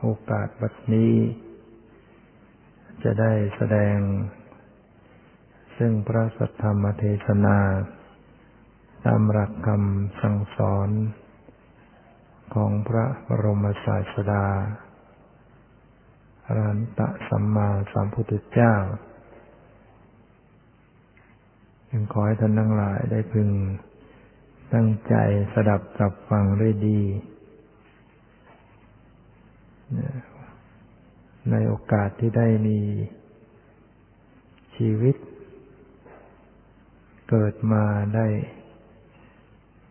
โอกาสบัดนี้ จะได้แสดง ซึ่งพระสัทธรรมเทศนา ตามหลักคำสั่งสอน ของพระบรมศาสดาอรันตะสัมมาสัมพุทธเจ้ายังขอให้ท่านทั้งหลายได้พึง ตั้งใจสดับกับฟังด้วยดี ในโอกาสที่ได้มีชีวิต เกิดมาได้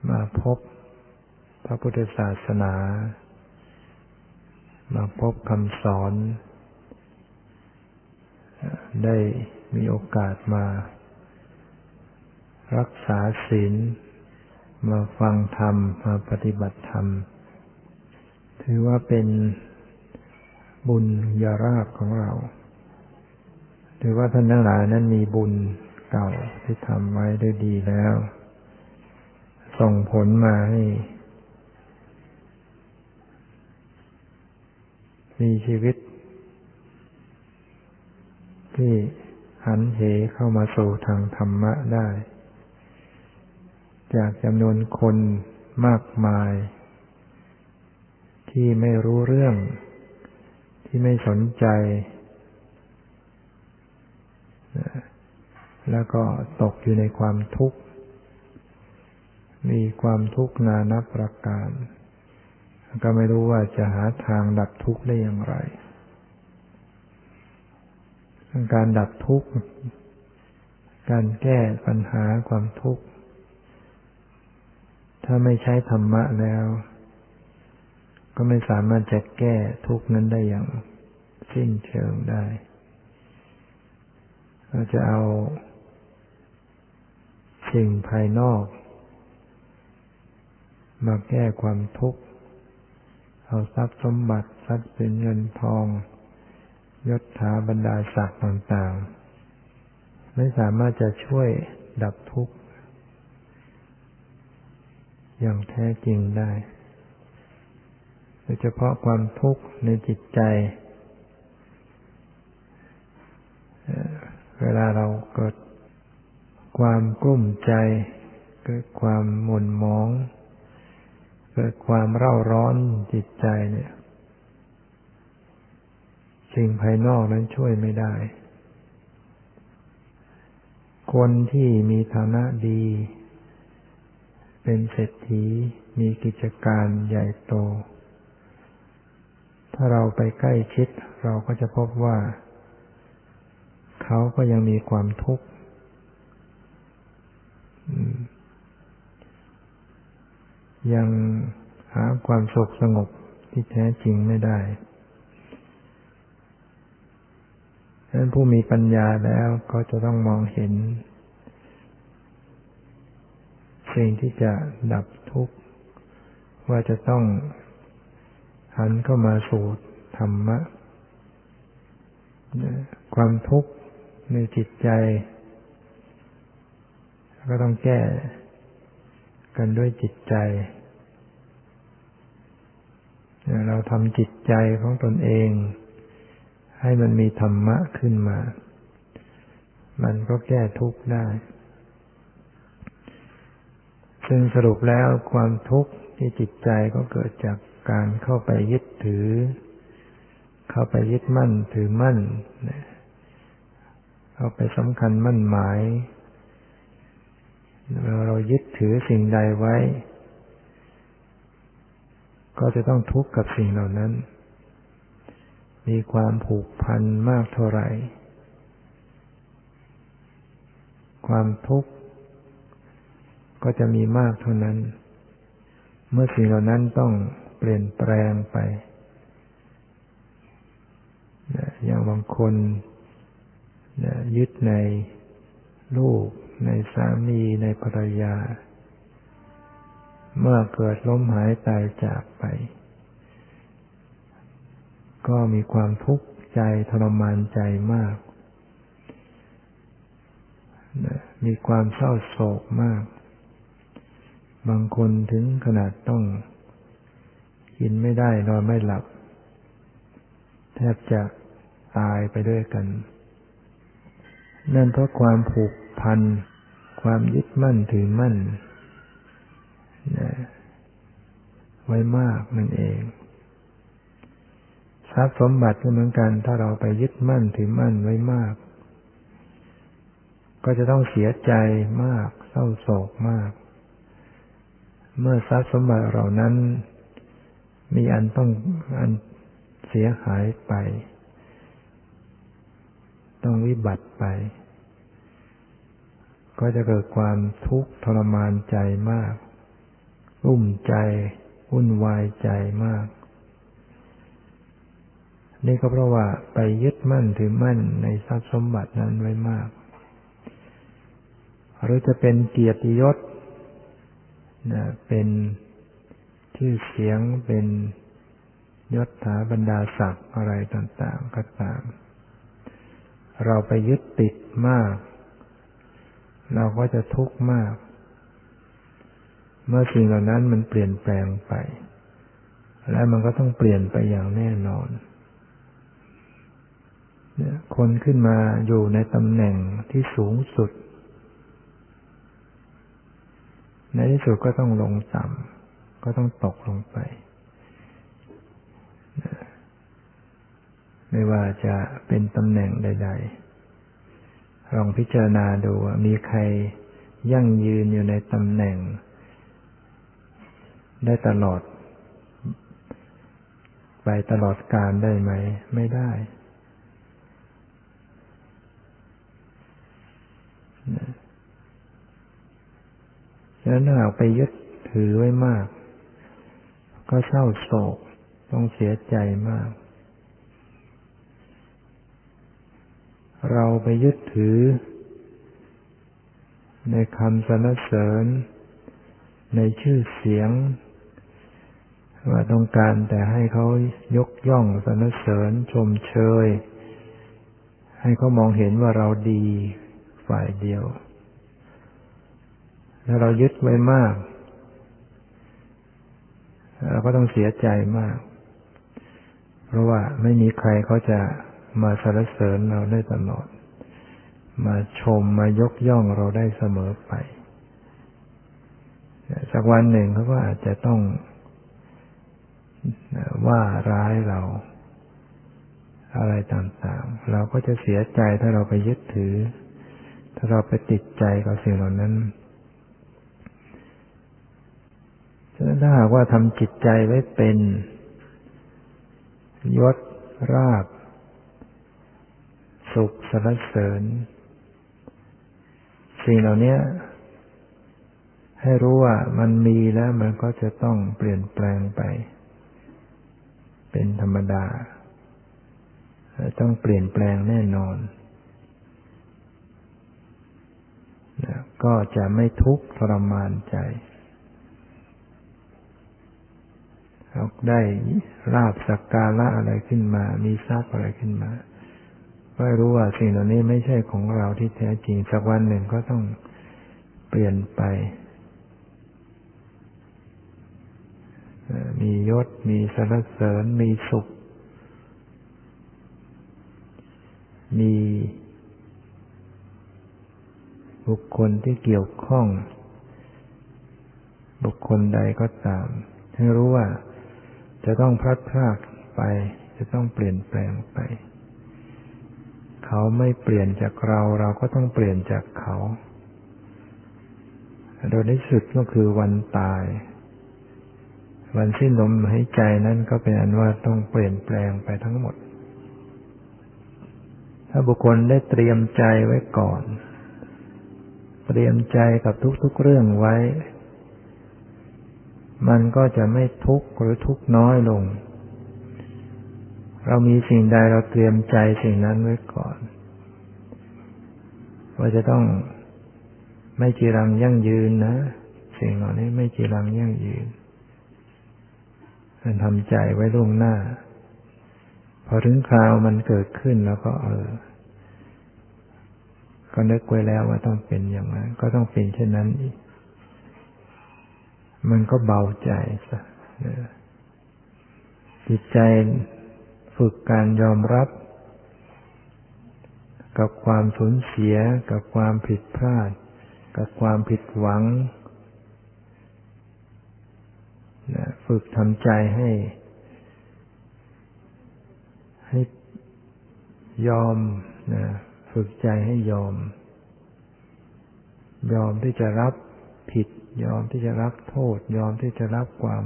มาพบพระพุทธศาสนา มาพบคำสอน ได้มีโอกาสมา รักษาศีล มาฟังธรรม มาปฏิบัติธรรม ถือว่าเป็น บุญยาราบของเราถือว่าท่านทั้งหลายนั้นมีบุญเก่าที่ทำไว้ได้ดีแล้ว ส่งผลมาให้ มีชีวิต ที่หันเหเข้ามาสู่ทางธรรมะได้ จากจำนวนคนมากมาย ที่ไม่รู้เรื่อง ที่ไม่สนใจ แล้วก็ตกอยู่ในความทุกข์ มีความทุกข์นานับประการ ก็ไม่รู้ว่าจะหาทางดับทุกข์ได้อย่างไร การดับทุกข์ การแก้ปัญหาความทุกข์ ถ้าไม่ใช้ธรรมะแล้ว ก็ไม่สามารถจะแก้ทุกนั้นได้อย่างสิ้นเชิงได้ เราจะเอาสิ่งภายนอก มาแก้ความทุกข์ เอาทรัพย์สมบัติทรัพย์เป็นเงินทอง ยศถาบรรดาศักดิ์ต่างๆ ไม่สามารถจะช่วยดับทุกข์ อย่างแท้จริงได้ ยเฉพาะความทุกข์ในจิตใจ เวลาเราเกิดความกลุ้มใจ เกิดความหม่นมอง เกิดความเร่าร้อนจิตใจเนี่ย สิ่งภายนอกนั้นช่วยไม่ได้ คนที่มีฐานะดี เป็นเศรษฐี มีกิจการใหญ่โต ถ้าเราไปใกล้ชิด เราก็จะพบว่า เขาก็ยังมีความทุกข์ยังหาความสุขสงบที่แท้จริงไม่ได้ดังนั้นผู้มีปัญญาแล้วก็จะต้องมองเห็น สิ่งที่จะดับทุกข์ ว่าจะต้อง หันเข้ามาสู่ธรรมะ ความทุกข์ในจิตใจ ก็ต้องแก้กันด้วยจิตใจ เราทำจิตใจของตนเอง ให้มันมีธรรมะขึ้นมา มันก็แก้ทุกข์ได้ ซึ่งสรุปแล้วความทุกข์ที่จิตใจก็เกิดจาก การเข้าไปยึดถือ เข้าไปยึดมั่นถือมั่น เข้าไปสำคัญมั่นหมาย เราเรายึดถือสิ่งใดไว้ ก็จะต้องทุกข์กับสิ่งเหล่านั้น มีความผูกพันมากเท่าไหร่ ความทุกข์ก็จะมีมากเท่านั้น เมื่อสิ่งเหล่านั้นต้อง เปลี่ยนแปลงไป อย่างบางคนยึดในลูก ในสามีในภรรยา เมื่อเกิดล้มหายตายจากไป ก็มีความทุกข์ใจทรมานใจมาก มีความเศร้าโศกมาก บางคนถึงขนาดต้อง กินไม่ได้นอนไม่หลับ แทบจะตายไปด้วยกัน นั่นเพราะความผูกพัน ความยึดมั่นถือมั่นนะไว้มากนั่นเองทรัพย์สมบัติก็เหมือนกัน ถ้าเราไปยึดมั่นถือมั่นไว้มาก ก็จะต้องเสียใจมาก เศร้าโศกมาก เมื่อทรัพย์สมบัติเหล่านั้น มีอันต้องอันเสียหายไป ต้องวิบัติไป ก็จะเกิดความทุกข์ทรมานใจมาก รุ่มใจวุ่นวายใจมาก นี่ก็เพราะว่าไปยึดมั่นถือมั่นในทรัพย์สมบัตินั้นไว้มาก หรือจะเป็นเกียรติยศนะเป็น ชื่อเสียงเป็นยศถาบรรดาศักดิ์อะไรต่างๆก็ตาม เราไปยึดติดมาก เราก็จะทุกข์มาก เมื่อสิ่งเหล่านั้นมันเปลี่ยนแปลงไป และมันก็ต้องเปลี่ยนไปอย่างแน่นอนคนขึ้นมาอยู่ในตำแหน่งที่สูงสุด ในที่สุดก็ต้องลงต่ำ ก็ต้องตกลงไป ไม่ว่าจะเป็นตำแหน่งใด ๆ ลองพิจารณาดูว่ามีใครยั่งยืนอยู่ในตำแหน่ง ได้ตลอด ไปตลอดการได้ไหม ไม่ได้ฉะนั้นถ้าไปยึดถือไว้มาก ก็เศร้าโศก ต้องเสียใจมาก เราไปยึดถือ ในคำสรรเสริญ ในชื่อเสียง ว่าต้องการแต่ให้เขายกย่องสรรเสริญชมเชย ให้เขามองเห็นว่าเราดีฝ่ายเดียวแล้วเรายึดไว้มาก เราก็ต้องเสียใจมาก เพราะว่าไม่มีใครเขาจะมาสรรเสริญเราได้ตลอด มาชมมายกย่องเราได้เสมอไป สักวันหนึ่งเขาก็อาจจะต้องว่าร้ายเรา อะไรต่างๆ เราก็จะเสียใจถ้าเราไปยึดถือ ถ้าเราไปติดใจกับสิ่งเหล่านั้นฉะนั้น ถ้าหากว่าทำจิตใจไว้เป็น ยศราบ สุขสรรเสริญ สิ่งเหล่านี้ให้รู้ว่ามันมีแล้วมันก็จะต้องเปลี่ยนแปลงไป เป็นธรรมดา ต้องเปลี่ยนแปลงแน่นอน ก็จะไม่ทุกข์ทรมานใจเรา ได้ราบสักการะอะไรขึ้นมา มีทรัพย์อะไรขึ้นมา ก็รู้ว่าสิ่งเหล่านี้ไม่ใช่ของเราที่แท้จริง สักวันหนึ่งก็ต้องเปลี่ยนไป มียศ มีสรรเสริญ มีสุข มีบุคคลที่เกี่ยวข้อง บุคคลใดก็ตาม ให้รู้ว่า จะต้องพลัดพรากไป จะต้องเปลี่ยนแปลงไป เขาไม่เปลี่ยนจากเราเราก็ต้องเปลี่ยนจากเขา โดยในสุดก็คือวันตาย วันสิ้นลมหายใจนั้นก็เป็นอันว่าต้องเปลี่ยนแปลงไปทั้งหมด ถ้าบุคคลได้เตรียมใจไว้ก่อน เตรียมใจกับทุกๆเรื่องไว้ มันก็จะไม่ทุกข์หรือทุกข์น้อยลง เรามีสิ่งใดเราเตรียมใจสิ่งนั้นไว้ก่อน ว่าจะต้องไม่จีรังยั่งยืนนะ สิ่งเหล่านี้ไม่จีรังยั่งยืนมันทำใจไว้ล่วงหน้า พอถึงคราวมันเกิดขึ้นแล้วก็เออ ก็นึกไว้แล้วว่าต้องเป็นอย่างนั้น ก็ต้องเป็นเช่นนั้นอีก มันก็เบาใจซะจิตใจฝึกการยอมรับ กับความสูญเสีย กับความผิดพลาด กับความผิดหวังฝึกทำใจให้ ให้ยอมนะฝึกใจให้ยอม ยอมที่จะรับ ผิด ยอมที่จะรับโทษ ยอมที่จะรับความ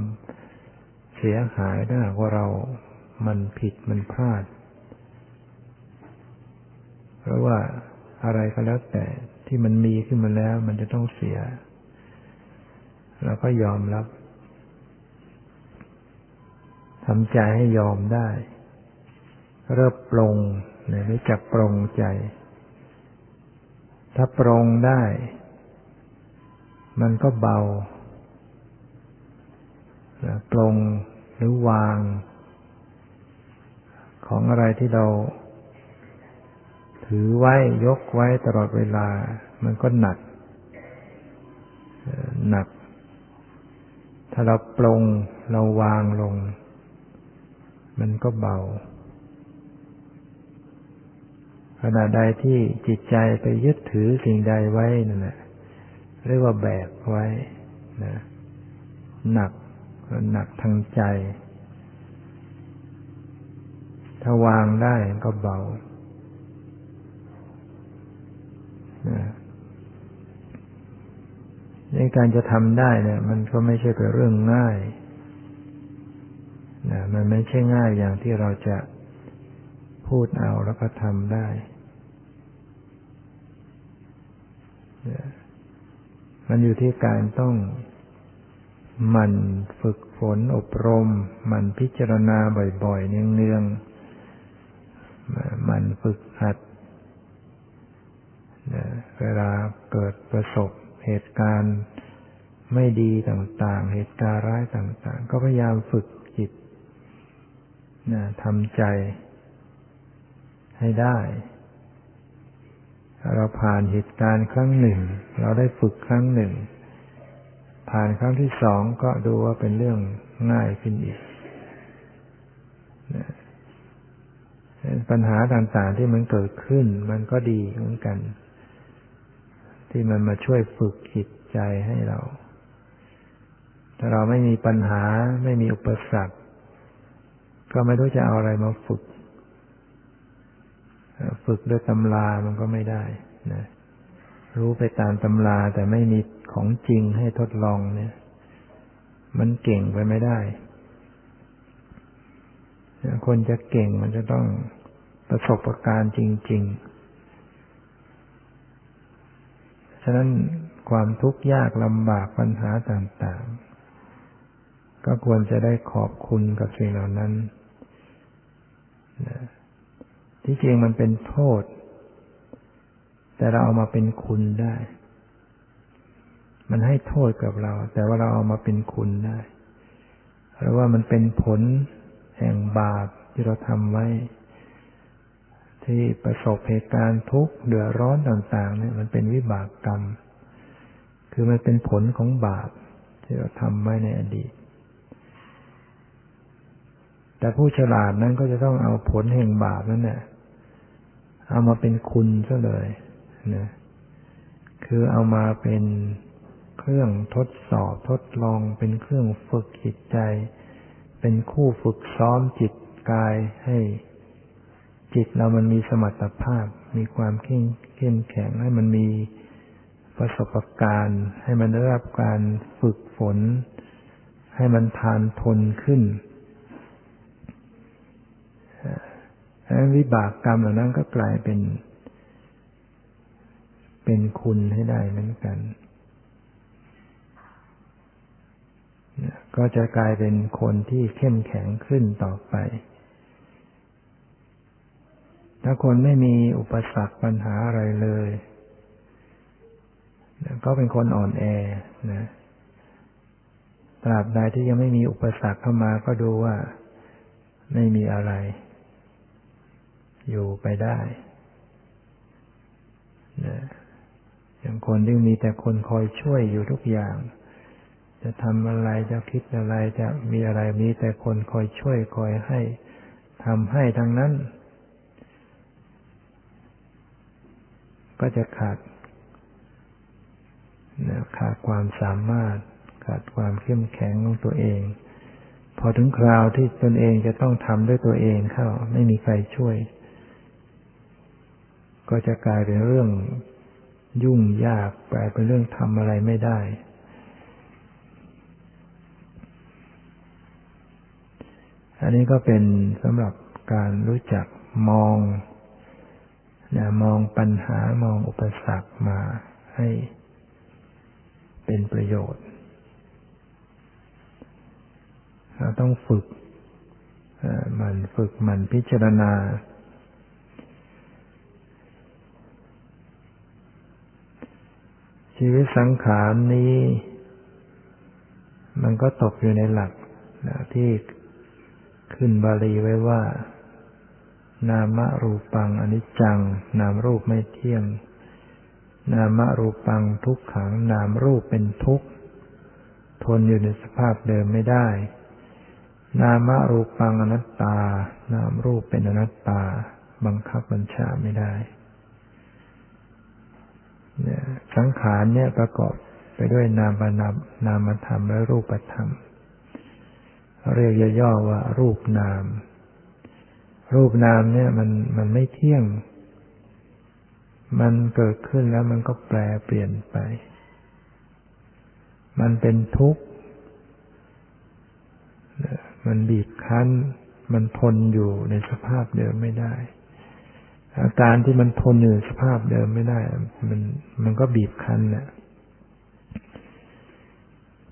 เสียหายถ้าหากว่าเรามันผิดมันพลาด เพราะว่าอะไรก็แล้วแต่ที่มันมีขึ้นมาแล้ว มันจะต้องเสียเราก็ยอมรับทำใจให้ยอมได้ เริ่มปรงเนี่ยรู้จักปรงใจ ถ้าปรงได้ มันก็เบาปรงหรือวาง ของอะไรที่เรา ถือไว้ยกไว้ตลอดเวลา มันก็หนัก หนัก ถ้าเราปรงเราวางลง มันก็เบาขณะใดที่จิตใจไปยึดถือสิ่งใดไว้นั่นแหละ เรียกว่าแบกไว้นะหนักหนักทางใจ ถ้าวางได้ก็เบาในการจะทำได้เนี่ย มันก็ไม่ใช่เป็นเรื่องง่ายนะมันไม่ใช่ง่ายอย่างที่เราจะพูดเอาแล้วก็ทำได้ มันอยู่ที่การต้องมันฝึกฝนอบรม มันพิจารณาบ่อยๆ เนืองๆ มันฝึกหัด เวลาเกิดประสบเหตุการณ์ไม่ดีต่างๆ เหตุการณ์ร้ายต่าง ๆ ก็พยายามฝึกจิตนะทำใจให้ได้ เราผ่านเหตุการณ์ครั้งหนึ่ง เราได้ฝึกครั้งหนึ่ง ผ่านครั้งที่สองก็ดูว่าเป็นเรื่องง่ายขึ้นอีกปัญหาต่างๆที่มันเกิดขึ้น มันก็ดีเหมือนกัน ที่มันมาช่วยฝึกจิตใจให้เรา ถ้าเราไม่มีปัญหาไม่มีอุปสรรค ก็ไม่รู้จะเอาอะไรมาฝึก ฝึกด้วยตำรามันก็ไม่ได้นะรู้ไปตามตำราแต่ไม่มีของจริงให้ทดลองเนี่ย มันเก่งไปไม่ได้คนจะเก่งมันจะต้องประสบการณ์จริง ๆ ฉะนั้นความทุกข์ยากลำบากปัญหาต่างๆ ก็ควรจะได้ขอบคุณกับสิ่งเหล่านั้นนะ ที่จริงมันเป็นโทษ แต่เราเอามาเป็นคุณได้ มันให้โทษกับเรา แต่ว่าเราเอามาเป็นคุณได้เพราะว่ามันเป็นผลแห่งบาปที่เราทำไว้ ที่ประสบเหตุการณ์ทุกข์เดือดร้อนต่าง ๆ เนี่ย มันเป็นวิบากกรรม คือมันเป็นผลของบาปที่เราทำไว้ในอดีต แต่ผู้ฉลาดนั้นก็จะต้องเอาผลแห่งบาปนั้นเนี่ย เอามาเป็นคุณซะเลยนะคือเอามาเป็นเครื่องทดสอบทดลองเป็นเครื่องฝึกจิตใจ เป็นคู่ฝึกซ้อมจิตกายให้จิตเรามันมีสมรรถภาพ มีความเข้มเข้มแข็งให้มันมีประสบการณ์ ให้มันได้รับการฝึกฝน ให้มันทานทนขึ้น วิบากกรรมเหล่านั้นก็กลายเป็น เป็นคุณให้ได้เหมือนกัน ก็จะกลายเป็นคนที่เข้มแข็งขึ้นต่อไป ถ้าคนไม่มีอุปสรรคปัญหาอะไรเลย ก็เป็นคนอ่อนแอนะตราบใดที่ยังไม่มีอุปสรรคเข้ามาก็ดูว่าไม่มีอะไร อยู่ไปได้นะอย่างคนที่มีแต่คนคอยช่วยอยู่ทุกอย่าง จะทำอะไรจะคิดอะไรจะมีอะไรมีแต่คนคอยช่วยคอยให้ทำให้ทั้งนั้น ก็จะขาดขาดความสามารถ ขาดความเข้มแข็งของตัวเอง พอถึงคราวที่ตนเองจะต้องทำด้วยตัวเองเข้า ไม่มีใครช่วย ก็จะกลายเป็นเรื่องยุ่งยากกลายเป็นเรื่องทำอะไรไม่ได้ อันนี้ก็เป็นสำหรับการรู้จักมองนะมองปัญหามองอุปสรรคมาให้เป็นประโยชน์ เราต้องฝึกมันฝึกมันพิจารณา ชีวิตสังขารนี้ มันก็ตกอยู่ในหลักที่ขึ้นบาลีไว้ว่า นามรูปังอนิจจัง นามรูปไม่เที่ยง นามรูปังทุกขัง นามรูปเป็นทุกข์ทนอยู่ในสภาพเดิมไม่ได้ นามรูปังอนัตตา นามรูปเป็นอนัตตา บังคับบัญชาไม่ได้ สังขารเนี่ยประกอบไปด้วยนามนามนามธรรมและรูปธรรม เรียกย่อๆว่ารูปนาม รูปนามเนี่ยมันมันไม่เที่ยง มันเกิดขึ้นแล้วมันก็แปลเปลี่ยนไป มันเป็นทุกข์ มันบีบคั้น มันทนอยู่ในสภาพเดิมไม่ได้ อาการที่มันทนอยู่สภาพเดิมไม่ได้ มันมันก็บีบคั้นแหละ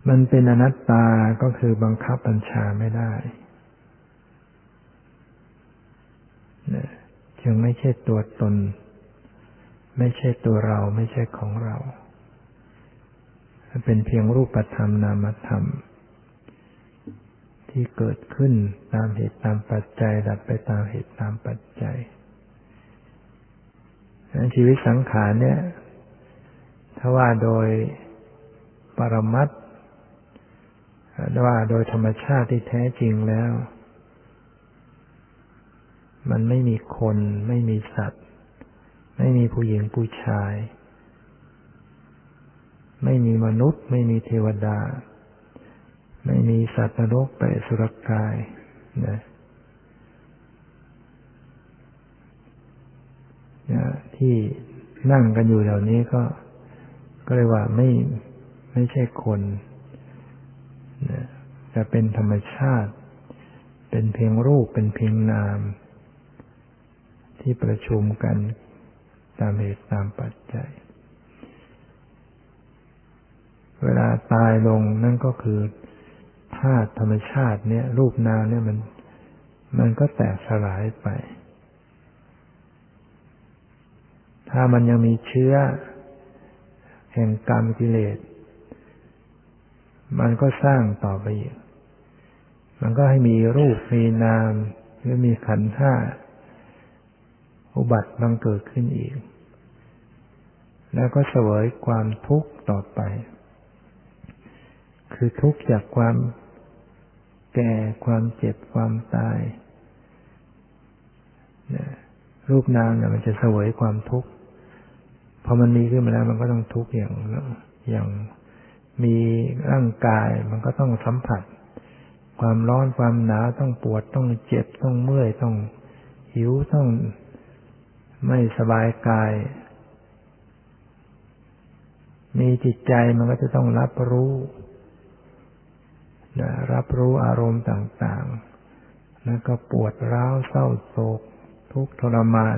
มันเป็นอนัตตาก็คือบังคับบัญชาไม่ได้จึงไม่ใช่ตัวตน ไม่ใช่ตัวเราไม่ใช่ของเรา เป็นเพียงรูปธรรมนามธรรม ที่เกิดขึ้นตามเหตุตามปัจจัย ดับไปตามเหตุตามปัจจัย ชีวิตสังขารเนี่ย ถ้าว่าโดยปรมัตว่าโดยธรรมชาติที่แท้จริงแล้ว มันไม่มีคน ไม่มีสัตว์ ไม่มีผู้หญิงผู้ชาย ไม่มีมนุษย์ ไม่มีเทวดา ไม่มีสัตว์นรกไปสุรกายนะ ที่นั่งกันอยู่เหล่านี้ก็ ก็เลยว่าไม่ไม่ใช่คนนะจะเป็นธรรมชาติ เป็นเพียงรูปเป็นเพียงนาม ที่ประชุมกันตามเหตุตามปัจจัย เวลาตายลงนั่นก็คือธาตุธรรมชาติเนี่ย รูปนามเนี่ยมัน มันก็แตกสลายไป ถ้ามันยังมีเชื้อ แห่งกรรมกิเลส มันก็สร้างต่อไปอีก มันก็ให้มีรูปมีนาม หรือมีขันธ์ห้าอุบัติบังเกิดขึ้นอีก แล้วก็เสวยความทุกข์ต่อไป คือทุกข์จากความแก่ความเจ็บความตายรูปนามเนี่ยมันจะเสวยความทุกข์ พอมันมีขึ้นมาแล้ว มันก็ต้องทุกข์อย่างอย่างมีร่างกายมันก็ต้องสัมผัส ความร้อนความหนาวต้องปวดต้องเจ็บต้องเมื่อยต้องหิวต้องไม่สบายกาย มีจิตใจมันก็จะต้องรับรู้รับรู้อารมณ์ต่าง ๆ แล้วก็ปวดร้าวเศร้าโศก ทุกข์ทรมาน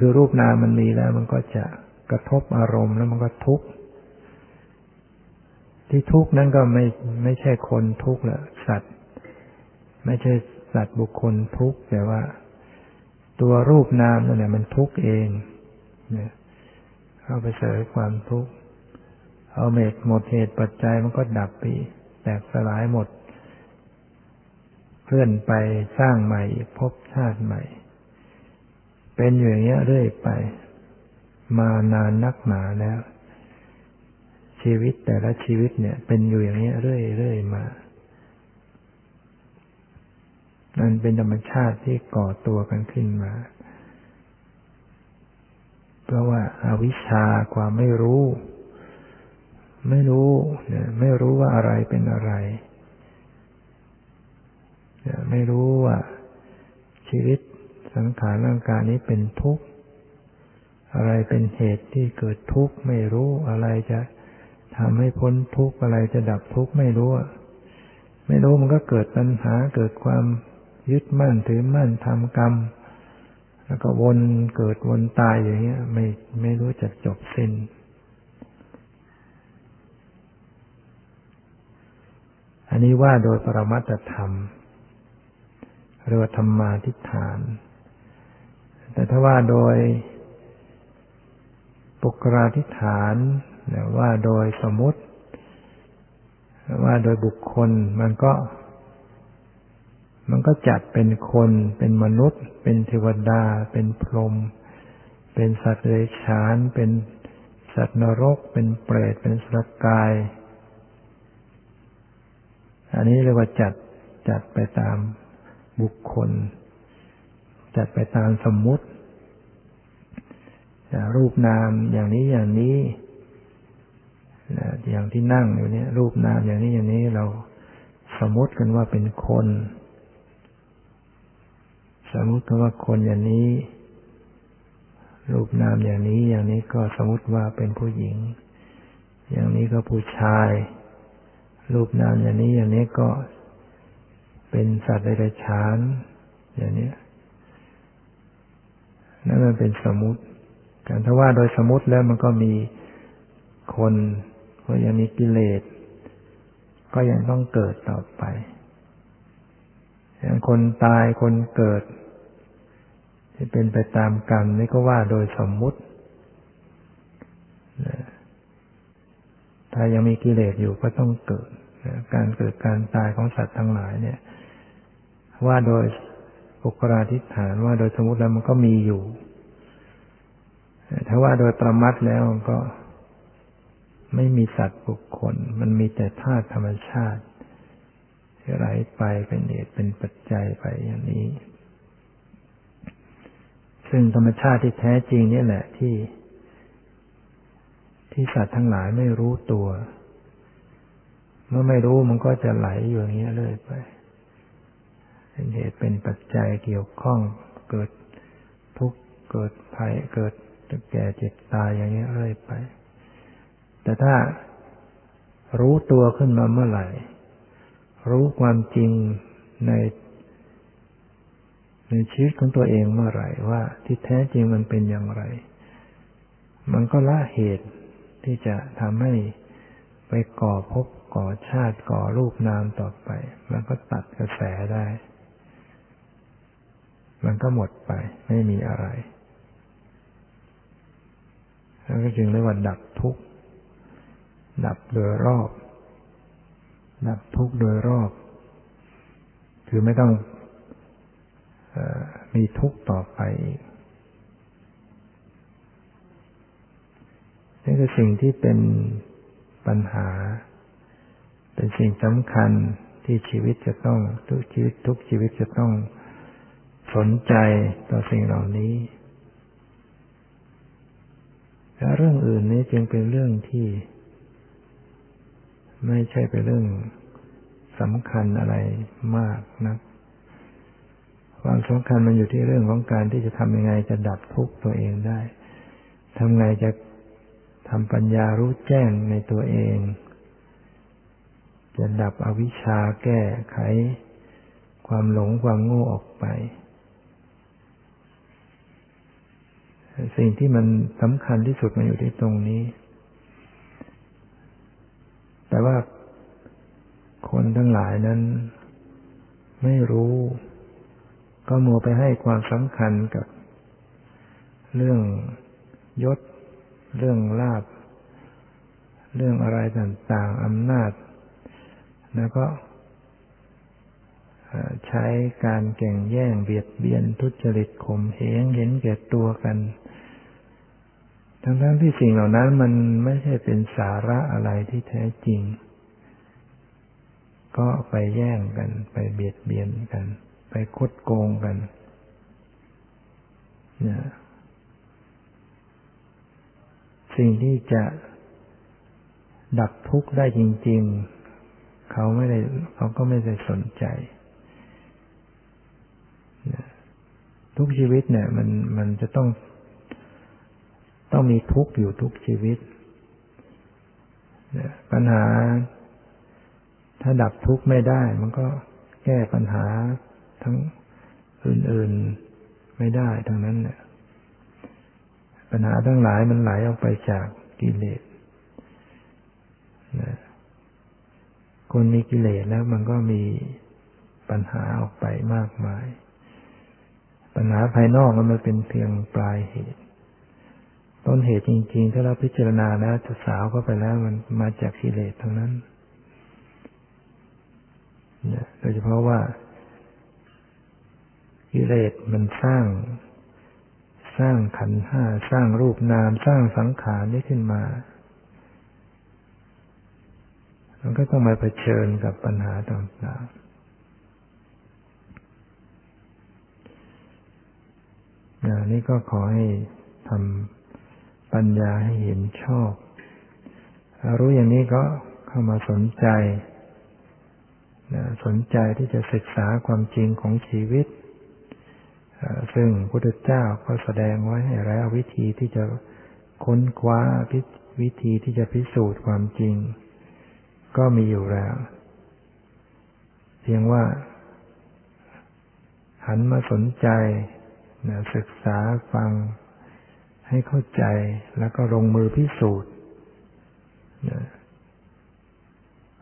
คือรูปนามมันมีแล้ว มันก็จะกระทบอารมณ์แล้วมันก็ทุกข์ที่ทุกข์นั้นก็ไม่ไม่ใช่คนทุกข์ละสัตว์ ไม่ใช่สัตว์บุคคลทุกข์แต่ว่า ตัวรูปนามนั่นแหละมันทุกข์เองเนี่ยเข้าไปเสวยความทุกข์เอาเมตหมดเหตุปัจจัยมันก็ดับไปแตกสลายหมด เคลื่อนไปสร้างใหม่พบชาติใหม่ เป็นอย่างนี้ยเรื่อยไป มานานนักหนาแล้ว ชีวิตแต่ละชีวิตเนี่ย เป็นอยู่อย่างนี้ยเรื่อยๆมามันเป็นธรรมชาติที่ก่อตัวกันขึ้นมา เพราะว่าอาวิชชาความไม่รู้ ไม่รู้เนี่ยไม่รู้ว่าอะไรเป็นอะไร ไม่รู้ว่าชีวิต สังขารร่างกายนี้เป็นทุกข์ อะไรเป็นเหตุที่เกิดทุกข์ไม่รู้อะไรจะทำให้พ้นทุกข์อะไรจะดับทุกข์ไม่รู้ไม่รู้มันก็เกิดปัญหาเกิดความยึดมั่นถือมั่นทำกรรม แล้วก็วนเกิดวนตายอย่างเงี้ย ไม่ไม่รู้จะจบสิ้นอันนี้ว่าโดยปรมัตธรรมเรียกว่าธรรมาทิฏฐาน แต่ถ้าว่าโดยปุกราธิฐานว่าโดยสมมติ ว่าโดยบุคคลมันก็ มันก็จัดเป็นคน เป็นมนุษย์ เป็นเทวดา เป็นพรหมเป็นสัตว์เดรัจฉาน เป็นสัตว์นรก เป็นเปรต เป็นสัตว์กาย อันนี้เรียกว่าจัดจัดไปตามบุคคล จัดไปตามสมมุติ รูปนามอย่างนี้อย่างนี้ อย่างที่นั่งอยู่นี่ยรูปนามอย่างนี้อย่างนี้เราสมมติกันว่าเป็นคน สมมติกันว่าคนอย่างนี้ รูปนามอย่างนี้อย่างนี้ก็สมมติว่าเป็นผู้หญิง อย่างนี้ก็ผู้ชาย รูปนามอย่างนี้อย่างนี้ก็เป็นสัตว์ใดๆฉาน อย่างนี้ นั่นมันเป็นสมมติ การถ้าว่าโดยสมมติแล้วมันก็มีคนก็ยังมีกิเลส ก็ยังต้องเกิดต่อไปอย่างคนตายคนเกิด ที่เป็นไปตามกรรมนี่ก็ว่าโดยสมมุติ ถ้ายังมีกิเลสอยู่ก็ต้องเกิด การเกิดการตายของสัตว์ทั้งหลายเนี่ย ว่าโดย ปุกราธิฐานว่าโดยสมมติแล้วมันก็มีอยู่ ถ้าว่าโดยประมัดแล้วก็ไม่มีสัตว์บุคคล มันมีแต่ธาตุธรรมชาติที่ไหลไปเป็นเหตุเป็นปัจจัยไปอย่างนี้ ซึ่งธรรมชาติที่แท้จริงนี่แหละที่ ที่สัตว์ทั้งหลายไม่รู้ตัว เมื่อไม่รู้มันก็จะไหลอยู่อย่างนี้เรื่อยไป เป็นเหตุเป็นปัจจัยเกี่ยวข้องเกิดทุกข์เกิดภัยเกิดแก่เจ็บตายอย่างนี้เรื่อยไป แต่ถ้ารู้ตัวขึ้นมาเมื่อไหร่ รู้ความจริงใน ในชีวิตของตัวเองเมื่อไหร่ว่าที่แท้จริงมันเป็นอย่างไร มันก็ละเหตุที่จะทำให้ไปก่อภพก่อชาติก่อรูปนามต่อไป มันก็ตัดกระแสได้ มันก็หมดไป ไม่มีอะไรแล้วก็จึงเรียกว่าดับทุกข์ดับโดยรอบ ดับทุกข์โดยรอบ คือไม่ต้องอมีทุกข์ต่อไปอีกนี่คือสิ่งที่เป็นปัญหา เป็นสิ่งสำคัญที่ชีวิตจะต้องทุกชีวิตทุกชีวิตจะต้อง สนใจต่อสิ่งเหล่านี้และเรื่องอื่นนี้จึงเป็นเรื่องที่ ไม่ใช่เป็นเรื่องสำคัญอะไรมากนะความสำคัญมันอยู่ที่เรื่องของการที่จะทำยังไงจะดับทุกข์ตัวเองได้ทำไงจะทำปัญญารู้แจ้งในตัวเอง จะดับอวิชชาแก้ไข ความหลงความโง่ออกไป สิ่งที่มันสำคัญที่สุดมันอยู่ที่ตรงนี้ แต่ว่าคนทั้งหลายนั้น ไม่รู้ ก็มัวไปให้ความสำคัญกับ เรื่องยศ เรื่องลาบ เรื่องอะไรต่างๆอำนาจ แล้วก็ใช้การแก่งแย่งเบียดเบียนทุจริตข่มเหงเห็นแก่ตัวกัน ทั้งๆทที่สิ่งเหล่านั้นมันไม่ใช่เป็นสาระอะไรที่แท้จริง ก็ไปแย่งกัน ไปเบียดเบียนกัน ไปคดโกงกันนะสิ่งที่จะดับทุกข์ได้จริง ๆ เขาไม่ได้เขาก็ไม่ได้สนใจนะทุกชีวิตเนี่ย มันมันจะต้อง ต้องมีทุกข์อยู่ทุกชีวิต ปัญหา ถ้าดับทุกข์ไม่ได้ มันก็แก้ปัญหาทั้งอื่นๆไม่ได้ทั้งนั้นเนี่ยปัญหาทั้งหลายมันไหลออกไปจากกิเลสคนมีกิเลสแล้วมันก็มีปัญหาออกไปมากมาย ปัญหาภายนอกมันเป็นเพียงปลายเหตุ ต้นเหตุจริงๆ ถ้าเราพิจารณาแล้วจะสาวเข้าไปแล้วมันมาจากกิเลสทั้งนั้นโดยเฉพาะว่ากิเลสมันสร้าง สร้างขันห้าสร้างรูปนาม สร้างสังขารนี้ขึ้นมา มันก็ต้องมาเผชิญกับปัญหาต่างๆนี่ก็ขอให้ทำ ปัญญาให้เห็นชอบ รู้อย่างนี้ก็เข้ามาสนใจสนใจที่จะศึกษาความจริงของชีวิต ซึ่งพุทธเจ้าก็แสดงไว้ให้แล้ววิธีที่จะค้นคว้าวิธีที่จะพิสูจน์ความจริง ก็มีอยู่แล้ว เพียงว่า หันมาสนใจศึกษาฟัง ให้เข้าใจแล้วก็ลงมือพิสูจน์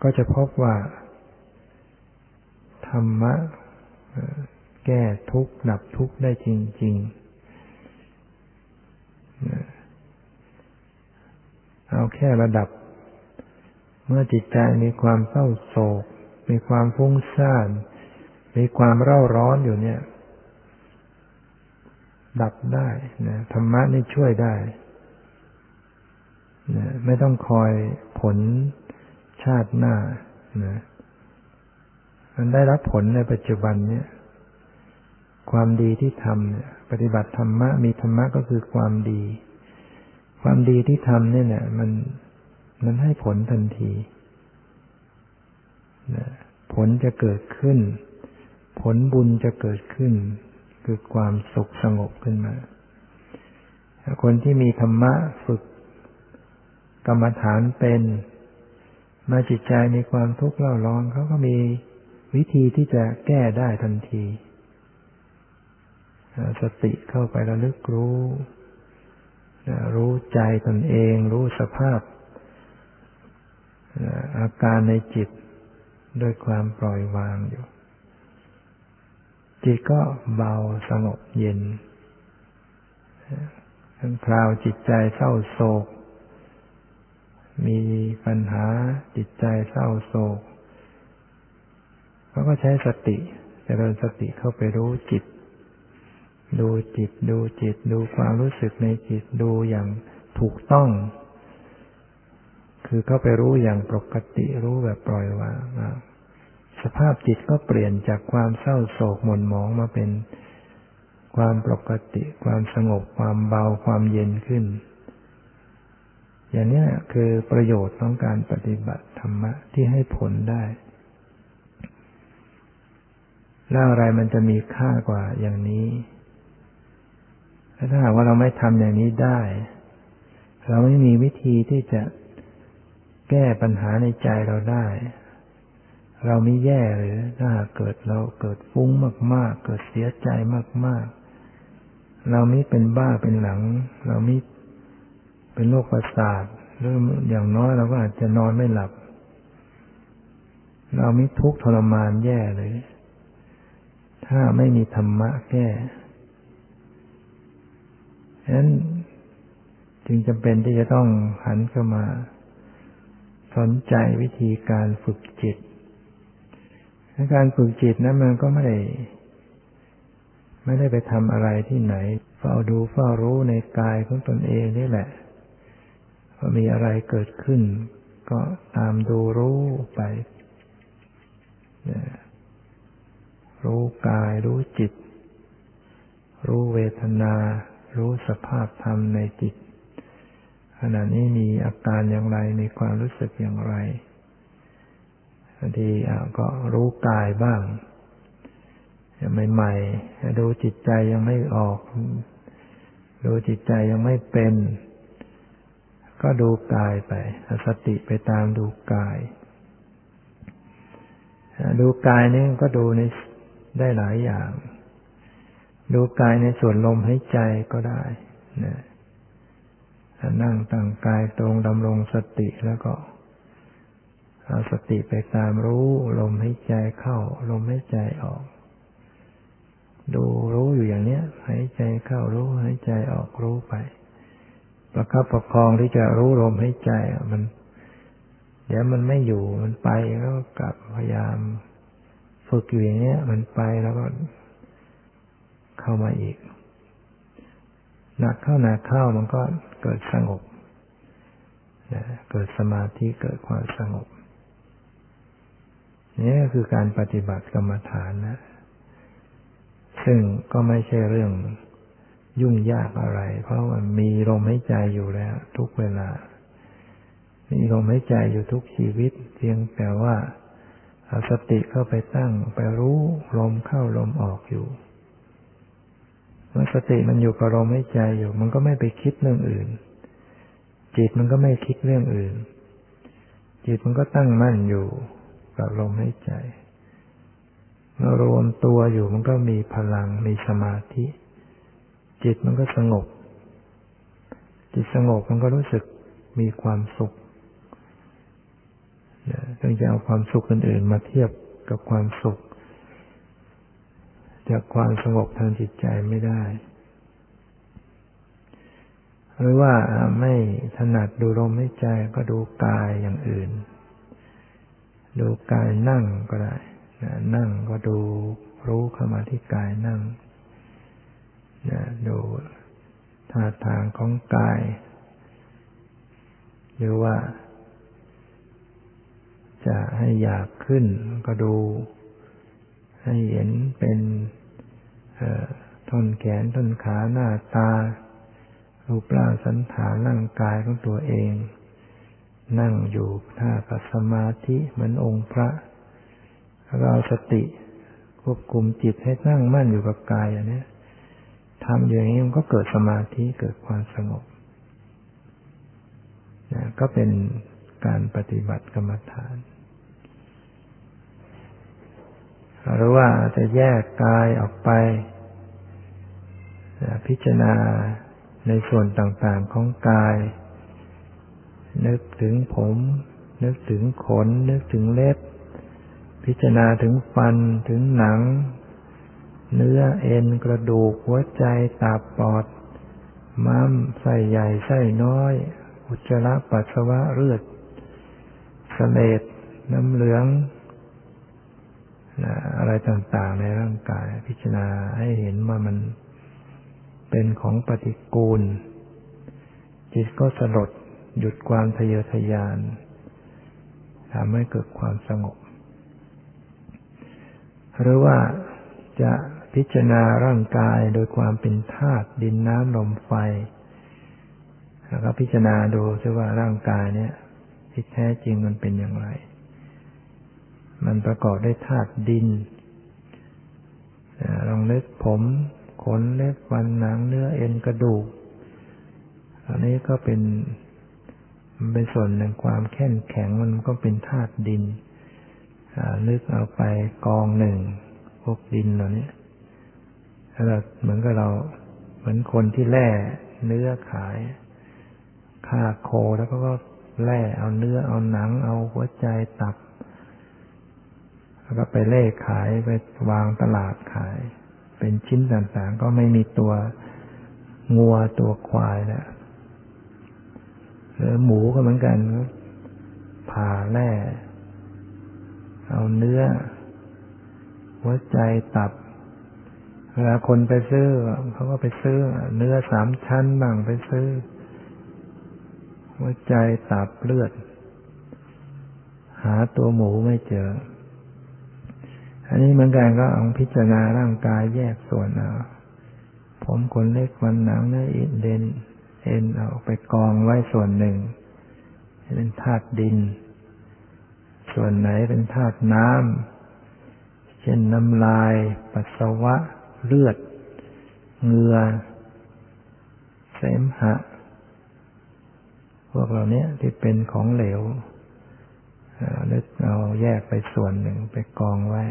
ก็จะพบว่า ธรรมะแก้ทุกข์ดับทุกข์ได้จริงๆเอาแค่ระดับ เมื่อจิตใจมีความเศร้าโศก มีความฟุ้งซ่าน มีความเร่าร้อนอยู่เนี่ย ดับได้นะธรรมะนี่ช่วยได้นะไม่ต้องคอยผลชาติหน้านะมันได้รับผลในปัจจุบันเนี่ย ความดีที่ทำเนี่ย ปฏิบัติธรรมะ มีธรรมะก็คือความดี ความดีที่ทำเนี่ยเนี่ยมันมันให้ผลทันทีนะผลจะเกิดขึ้น ผลบุญจะเกิดขึ้น คือความสุขสงบขึ้นมา คนที่มีธรรมะฝึกกรรมฐานเป็นมาจิตใจมีความทุกข์เล่าร้อนเขาก็มีวิธีที่จะแก้ได้ทันทีสติเข้าไประลึกรู้ รู้ใจตนเอง รู้สภาพ อาการในจิตด้วยความปล่อยวางอยู่ จิตก็เบาสงบเย็นทั้งคราวจิตใจเศร้าโศก มีปัญหาจิตใจเศร้าโศกเขาก็ใช้สติจเจริญสติเข้าไปรู้จิต ดูจิต ดูจิต ดูความรู้สึกในจิต ดูอย่างถูกต้อง คือเข้าไปรู้อย่างปกติรู้แบบปล่อยวาง สภาพจิตก็เปลี่ยนจากความเศร้าโศกหม่นหมองมาเป็นความปกติ ความสงบ ความเบา ความเย็นขึ้น อย่างนี้คือประโยชน์ของการปฏิบัติธรรมะที่ให้ผลได้ แล้วอะไรมันจะมีค่ากว่าอย่างนี้ ถ้าหากว่าเราไม่ทำอย่างนี้ได้ เราไม่มีวิธีที่จะแก้ปัญหาในใจเราได้ เราไม่แย่หรือถ้าเกิดเราเกิดฟุ้งมาก ๆ เกิดเสียใจมาก ๆ เราไม่เป็นบ้าเป็นหลัง เราไม่เป็นโรคประสาทหรืออย่างน้อยเราก็อาจจะนอนไม่หลับ เราไม่ทุกข์ทรมานแย่เลย ถ้าไม่มีธรรมะแก้ฉะนั้นจึงจำเป็นที่จะต้องหันเข้ามา สนใจวิธีการฝึกจิต การฝึกจิตนั้นมันก็ไม่ได้ ไม่ได้ไปทำอะไรที่ไหน เฝ้าดูเฝ้ารู้ในกายของตนเองนี่แหละว่ามีอะไรเกิดขึ้น ก็ตามดูรู้ไป รู้กายรู้จิต รู้เวทนา รู้สภาพธรรมในจิตขณะนี้มีอาการอย่างไร มีความรู้สึกอย่างไร บางทีก็รู้กายบ้างยังใหม่ๆดูจิตใจยังไม่ออก ดูจิตใจยังไม่เป็น ก็ดูกายไปสติไปตามดูกาย ดูกายนี่ก็ดูในได้หลายอย่าง ดูกายในส่วนลมหายใจก็ได้นะนั่งตั้งกายตรงดำรงสติแล้วก็ เอาสติไปตามรู้ ลมหายใจเข้า ลมหายใจออก ดูรู้อยู่อย่างเนี้ยหายใจเข้ารู้หายใจออกรู้ไป ประคับประคองที่จะรู้ลมหายใจมัน เดี๋ยวมันไม่อยู่มันไปแล้วกลับพยายาม ฝึกอยู่อย่างเนี้ย มันไปแล้วก็ เข้ามาอีกหนักเข้าหนักเข้ามันก็เกิดสงบเกิดสมาธิเกิดความสงบ นี่คือการปฏิบัติกรรมฐานนะ ซึ่งก็ไม่ใช่เรื่องยุ่งยากอะไร เพราะว่ามีลมหายใจอยู่แล้ว ทุกเวลา มีลมหายใจอยู่ทุกชีวิต เพียงแต่ว่าเอาสติเข้าไปตั้ง ไปรู้ลมเข้าลมออกอยู่เมื่อสติมันอยู่กับลมหายใจอยู่ มันก็ไม่ไปคิดเรื่องอื่น จิตมันก็ไม่คิดเรื่องอื่น จิตมันก็ตั้งมั่นอยู่ กับลมหายใจเมื่อรวมตัวอยู่มันก็มีพลังมีสมาธิ จิตมันก็สงบ จิตสงบมันก็รู้สึกมีความสุขต้องจะเอาความสุขอื่นๆ มาเทียบกับความสุข จากความสงบทางจิตใจไม่ได้ หรือว่าไม่ถนัดดูลมหายใจก็ดูกายอย่างอื่น ดูกายนั่งก็ได้นั่งก็ดูรู้เข้ามาที่กายนั่งดูท่าทางของกาย หรือว่า จะให้อยากขึ้นก็ดู ให้เห็นเป็นท่อนแขนท่อนขาหน้าตา รูปร่างสันฐานร่างกายของตัวเอง นั่งอยู่ท่ากับสมาธิเหมือนองค์พระเราสติควบคุมจิตให้นั่งมั่นอยู่กับกายอย่างนี้ทำอย่างนี้มันก็เกิดสมาธิเกิดความสงบนะก็เป็นการปฏิบัติกรรมฐาน หรือว่าจะแยกกายออกไปพิจารณาในส่วนต่างๆของกาย นึกถึงผม นึกถึงขน นึกถึงเล็บ พิจารณาถึงฟันถึงหนัง เนื้อเอ็นกระดูกหัวใจตับปอด ม้ามไส้ใหญ่ไส้น้อย อุจจาระปัสสาวะเลือดสเลดน้ำเหลืองอะไรต่างๆในร่างกาย พิจารณาให้เห็นว่ามันเป็นของปฏิกูล จิตก็สลด หยุดความทะเยอทะยานทำให้เกิดความสงบ หรือว่าจะพิจารณาร่างกายโดยความเป็นธาตุดินน้ำลมไฟ แล้วก็พิจารณาดูซิว่าร่างกายเนี่ยที่แท้จริงมันเป็นอย่างไร มันประกอบด้วยธาตุดินลองนึกผมขนเล็บฟันหนังเนื้อเอ็นกระดูก อันนี้ก็เป็น มันเป็นส่วนหนึ่งความแข็งแข็งมันก็เป็นธาตุดินนึกเอาไปกองหนึ่งพวกดินเหล่านี้ถ้าเราเหมือนกับเราเหมือนคนที่แล่เนื้อขายฆ่าโคแล้วก็แล่เอาเนื้อเอาหนัง เอาหัวใจตับ แล้วก็ไปเล่ขายไปวางตลาดขาย เป็นชิ้นต่างๆ ก็ไม่มีตัวงัวตัวควายแล้ว หรือหมูก็เหมือนกันผ่าแล่เอาเนื้อ หัวใจตับ เวลาคนไปซื้อเขาก็ไปซื้อ เนื้อสามชั้นบ้างไปซื้อ หัวใจตับเลือด หาตัวหมูไม่เจอ อันนี้เหมือนกันก็เอาพิจารณาร่างกายแยกส่วนเอาผมขนเล็กมันหนังเนื้ออินเดน เอ็นเอาไปกองไว้ส่วนหนึ่ง เป็นธาตุดิน ส่วนไหนเป็นธาตุน้ำเช่นน้ำลาย ปัสสาวะ เลือดเหงื่อเสมหะ พวกเราเนี้ยที่เป็นของเหลวนึกเอาแยกไปส่วนหนึ่งไปกองไว้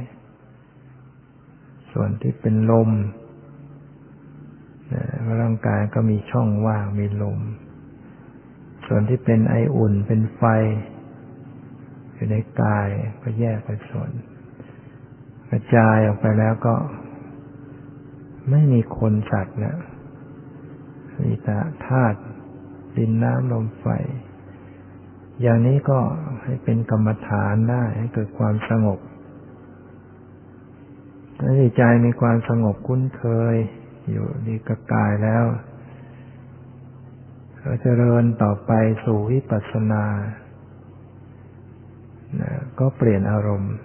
ส่วนที่เป็นลม ร่างกายก็มีช่องว่างมีลม ส่วนที่เป็นไออุ่นเป็นไฟ อยู่ในกายก็แยกไปส่วน กระจายออกไปแล้วก็ ไม่มีคนสัตว์แล้วมีแต่ธาตุดินน้ำลมไฟ อย่างนี้ก็ให้เป็นกรรมฐานได้ให้เกิดความสงบถ้าใจมีความสงบคุ้นเคย อยู่ดีกับกายแล้วเราจะเริญต่อไปสู่วิปัสสนาก็เปลี่ยนอารมณ์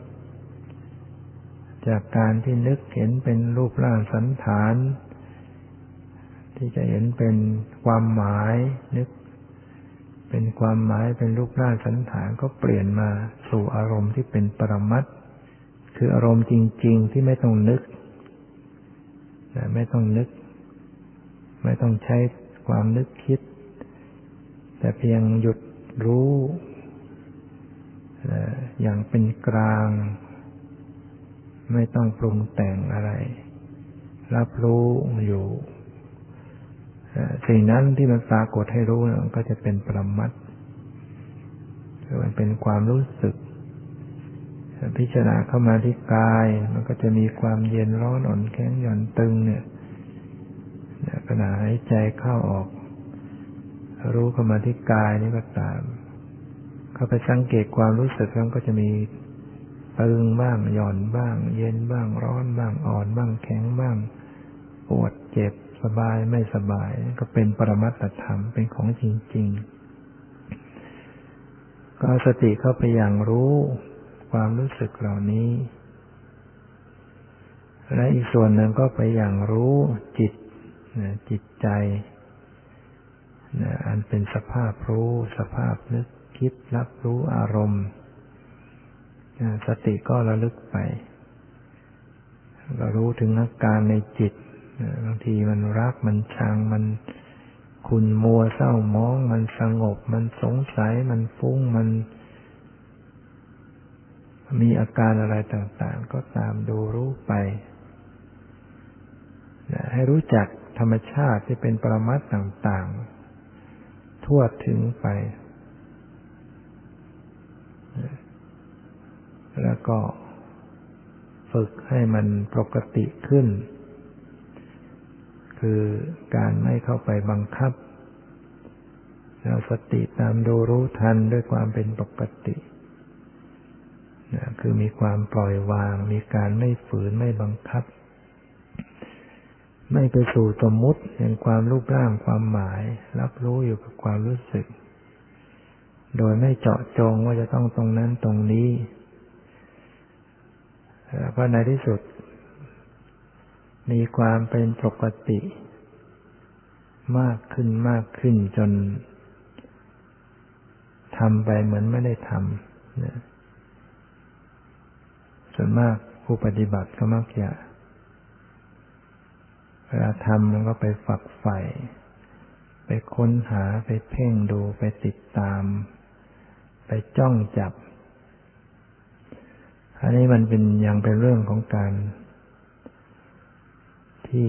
จากการที่นึกเห็นเป็นรูปร่างสันฐาน ที่จะเห็นเป็นความหมายนึก เป็นความหมายเป็นรูปร่างสันฐานก็เปลี่ยนมาสู่อารมณ์ที่เป็นปรมัตคืออารมณ์จริง ๆ ที่ไม่ต้องนึก ไม่ต้องนึก ไม่ต้องใช้ความนึกคิด แต่เพียงหยุดรู้ อย่างเป็นกลาง ไม่ต้องปรุงแต่งอะไร รับรู้อยู่สิ่งนั้นที่มันปรากฏให้รู้ก็จะเป็นประมัตคือมันเป็นความรู้สึก พิจารณาเข้ามาที่กาย มันก็จะมีความเย็นร้อนอ่อนแข็งหย่อนตึงเนี่ยขณะหายใจเข้าออก รู้เข้ามาที่กายนี่ก็ตาม เข้าไปสังเกตความรู้สึกแล้วก็จะมีตึงบ้างหย่อนบ้าง เย็นบ้างร้อนบ้างอ่อนบ้างแข็งบ้าง ปวดเจ็บสบายไม่สบายก็เป็นปรมัตถธรรมเป็นของจริง ๆ ก็สติเข้าไปอย่างรู้ ความรู้สึกเหล่านี้ และอีกส่วนหนึ่งก็ไปอย่างรู้จิตจิตใจอันเป็นสภาพรู้ สภาพนึกคิดรับรู้อารมณ์สติก็ระลึกไป ก็รู้ถึงอาการในจิตบางทีมันรักมันชังมันขุนมัวเศร้ามอง มันสงบ มันสงสัย มันฟุ้งมัน มีอาการอะไรต่างๆ ก็ตามดูรู้ไปให้รู้จักธรรมชาติที่เป็นปรมัตต่างๆ ทั่วถึงไป แล้วก็ฝึกให้มันปกติขึ้น คือการไม่เข้าไปบังคับเราสติตามดูรู้ทันด้วยความเป็นปกติ คือมีความปล่อยวาง มีการไม่ฝืนไม่บังคับ ไม่ไปสู่สมมุติเห็นความรูปร่างความหมาย รับรู้อยู่กับความรู้สึก โดยไม่เจาะจงว่าจะต้องตรงนั้นตรงนี้แล้วก็ในที่สุด มีความเป็นปกติ มากขึ้นมากขึ้นจนทำไปเหมือนไม่ได้ทำ ส่วนมากผู้ปฏิบัติก็มักจะเวลาทำมันก็ไปฝักใฝ่ ไปค้นหาไปเพ่งดูไปติดตาม ไปจ้องจับ อันนี้มันเป็นยังเป็นเรื่องของการที่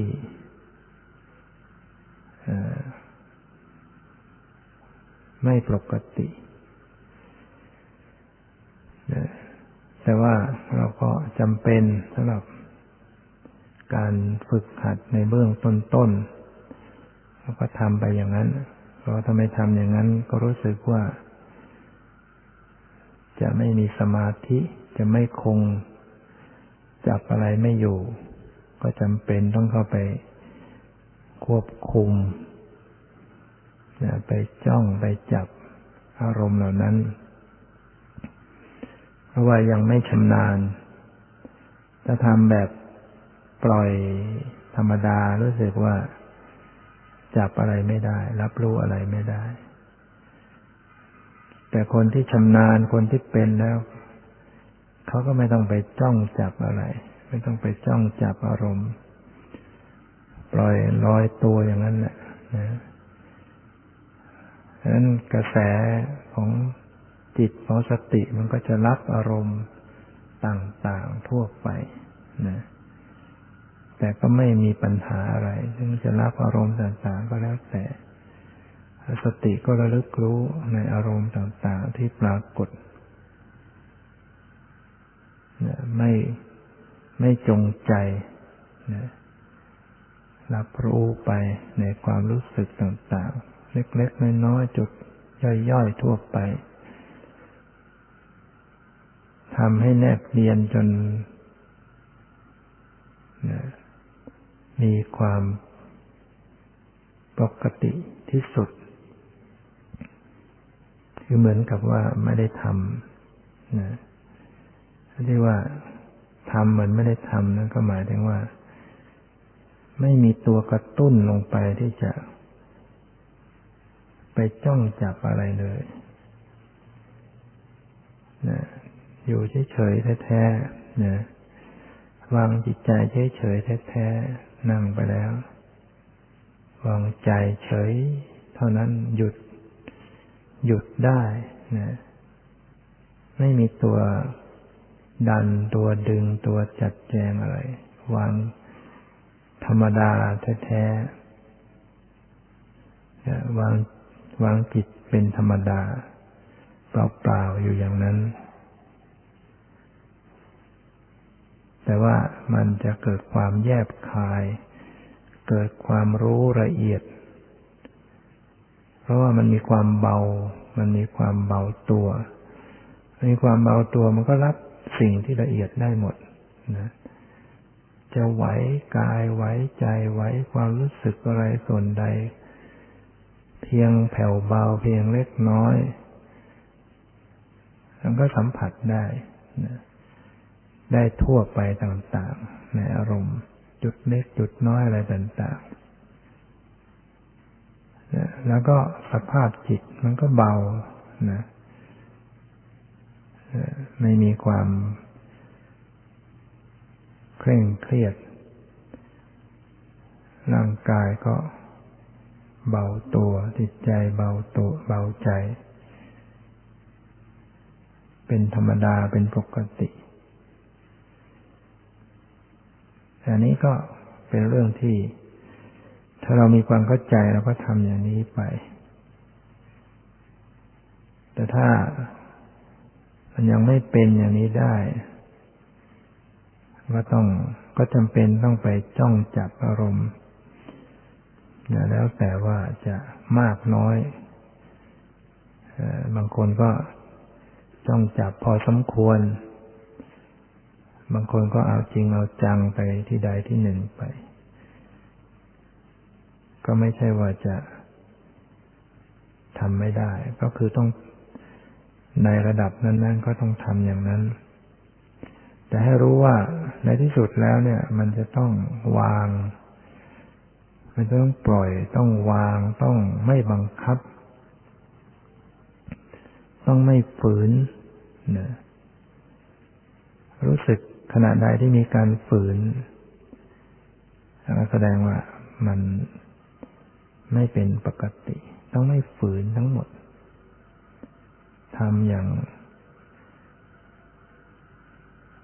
ไม่ปกติ แต่ว่าเราก็จำเป็นสำหรับการฝึกหัดในเบื้องต้นๆเราก็ทำไปอย่างนั้น เพราะถ้าไม่ทำอย่างนั้นก็รู้สึกว่า จะไม่มีสมาธิจะไม่คงจับอะไรไม่อยู่ ก็จำเป็นต้องเข้าไปควบคุมไปจ้องไปจับอารมณ์เหล่านั้น เพราะว่ายังไม่ชำนาญถ้าทำแบบปล่อยธรรมดารู้สึกว่าจับอะไรไม่ได้ รับรู้อะไรไม่ได้ แต่คนที่ชำนาญคนที่เป็นแล้วเขาก็ไม่ต้องไปจ้องจับอะไร ไม่ต้องไปจ้องจับอารมณ์ ปล่อยลอยตัวอย่างนั้นแหละนะฉะนั้นกระแสของ จิตของสติมันก็จะรับอารมณ์ต่างๆทั่วไปนะแต่ก็ไม่มีปัญหาอะไรซึ่งจะรับอารมณ์ต่างๆ ก็แล้วแต่ สติก็ระลึกรู้ในอารมณ์ต่างๆที่ปรากฏไม่ไม่จงใจนะรับรู้ไปในความรู้สึกต่างๆ เล็กๆน้อยๆจุดย่อยๆทั่วไป ทำให้แนบเนียนจนนะมีความปกติที่สุด คือเหมือนกับว่าไม่ได้ทำนะที่ว่าทำเหมือนไม่ได้ทำนั่นก็หมายถึงว่า ไม่มีตัวกระตุ้นลงไปที่จะ ไปจ้องจับอะไรเลยนะ อยู่เฉยๆแท้ๆนะวางจิตใจเฉยๆแท้ๆนั่งไปแล้ว วางใจเฉย เท่านั้นหยุด หยุดได้นะไม่มีตัวดันตัวดึงตัวจัดแจงอะไร วางธรรมดาแท้ๆวางวางจิตเป็นธรรมดา เปล่าๆอยู่อย่างนั้น แต่ว่ามันจะเกิดความแยบคาย เกิดความรู้ละเอียด เพราะว่ามันมีความเบา มันมีความเบาตัวมีความเบาตัวมันก็รับสิ่งที่ละเอียดได้หมดนะจะไหวกายไหวใจไหวความรู้สึกอะไรส่วนใด เพียงแผ่วเบาเพียงเล็กน้อยมันก็สัมผัสได้นะ ได้ทั่วไปต่างๆ ในอารมณ์ จุดเล็กจุดน้อยอะไรต่างๆ แล้วก็สภาพจิตมันก็เบานะไม่มีความเคร่งเครียด ร่างกายก็เบาตัว จิตใจเบาตัว เบาใจ เป็นธรรมดาเป็นปกติ อันนี้ก็เป็นเรื่องที่ ถ้าเรามีความเข้าใจเราก็ทำอย่างนี้ไป แต่ถ้ามันยังไม่เป็นอย่างนี้ได้ ก็ต้องก็จำเป็นต้องไปจ้องจับอารมณ์แล้วแต่ว่าจะมากน้อยบางคนก็จ้องจับพอสมควร บางคนก็เอาจริงเอาจังไปที่ใดที่หนึ่งไป ก็ไม่ใช่ว่าจะทำไม่ได้ ก็คือต้องในระดับนั้น ๆ ก็ต้องทำอย่างนั้น แต่ให้รู้ว่าในที่สุดแล้วเนี่ย มันจะต้องวาง มันต้องปล่อย ต้องวาง ต้องไม่บังคับ ต้องไม่ฝืนนะรู้สึก ขณะใดที่มีการฝืนแสดงว่ามันไม่เป็นปกติ ต้องไม่ฝืนทั้งหมดทำอย่าง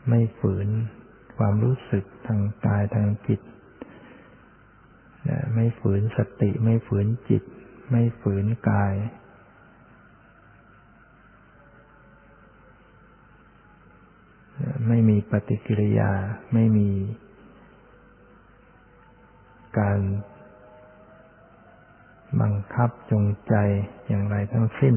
ไม่ฝืนความรู้สึกทางกายทางจิต ไม่ฝืนสติ ไม่ฝืนจิต ไม่ฝืนกาย ไม่มีปฏิกิริยา ไม่มีการบังคับจงใจอย่างไรทั้งสิ้น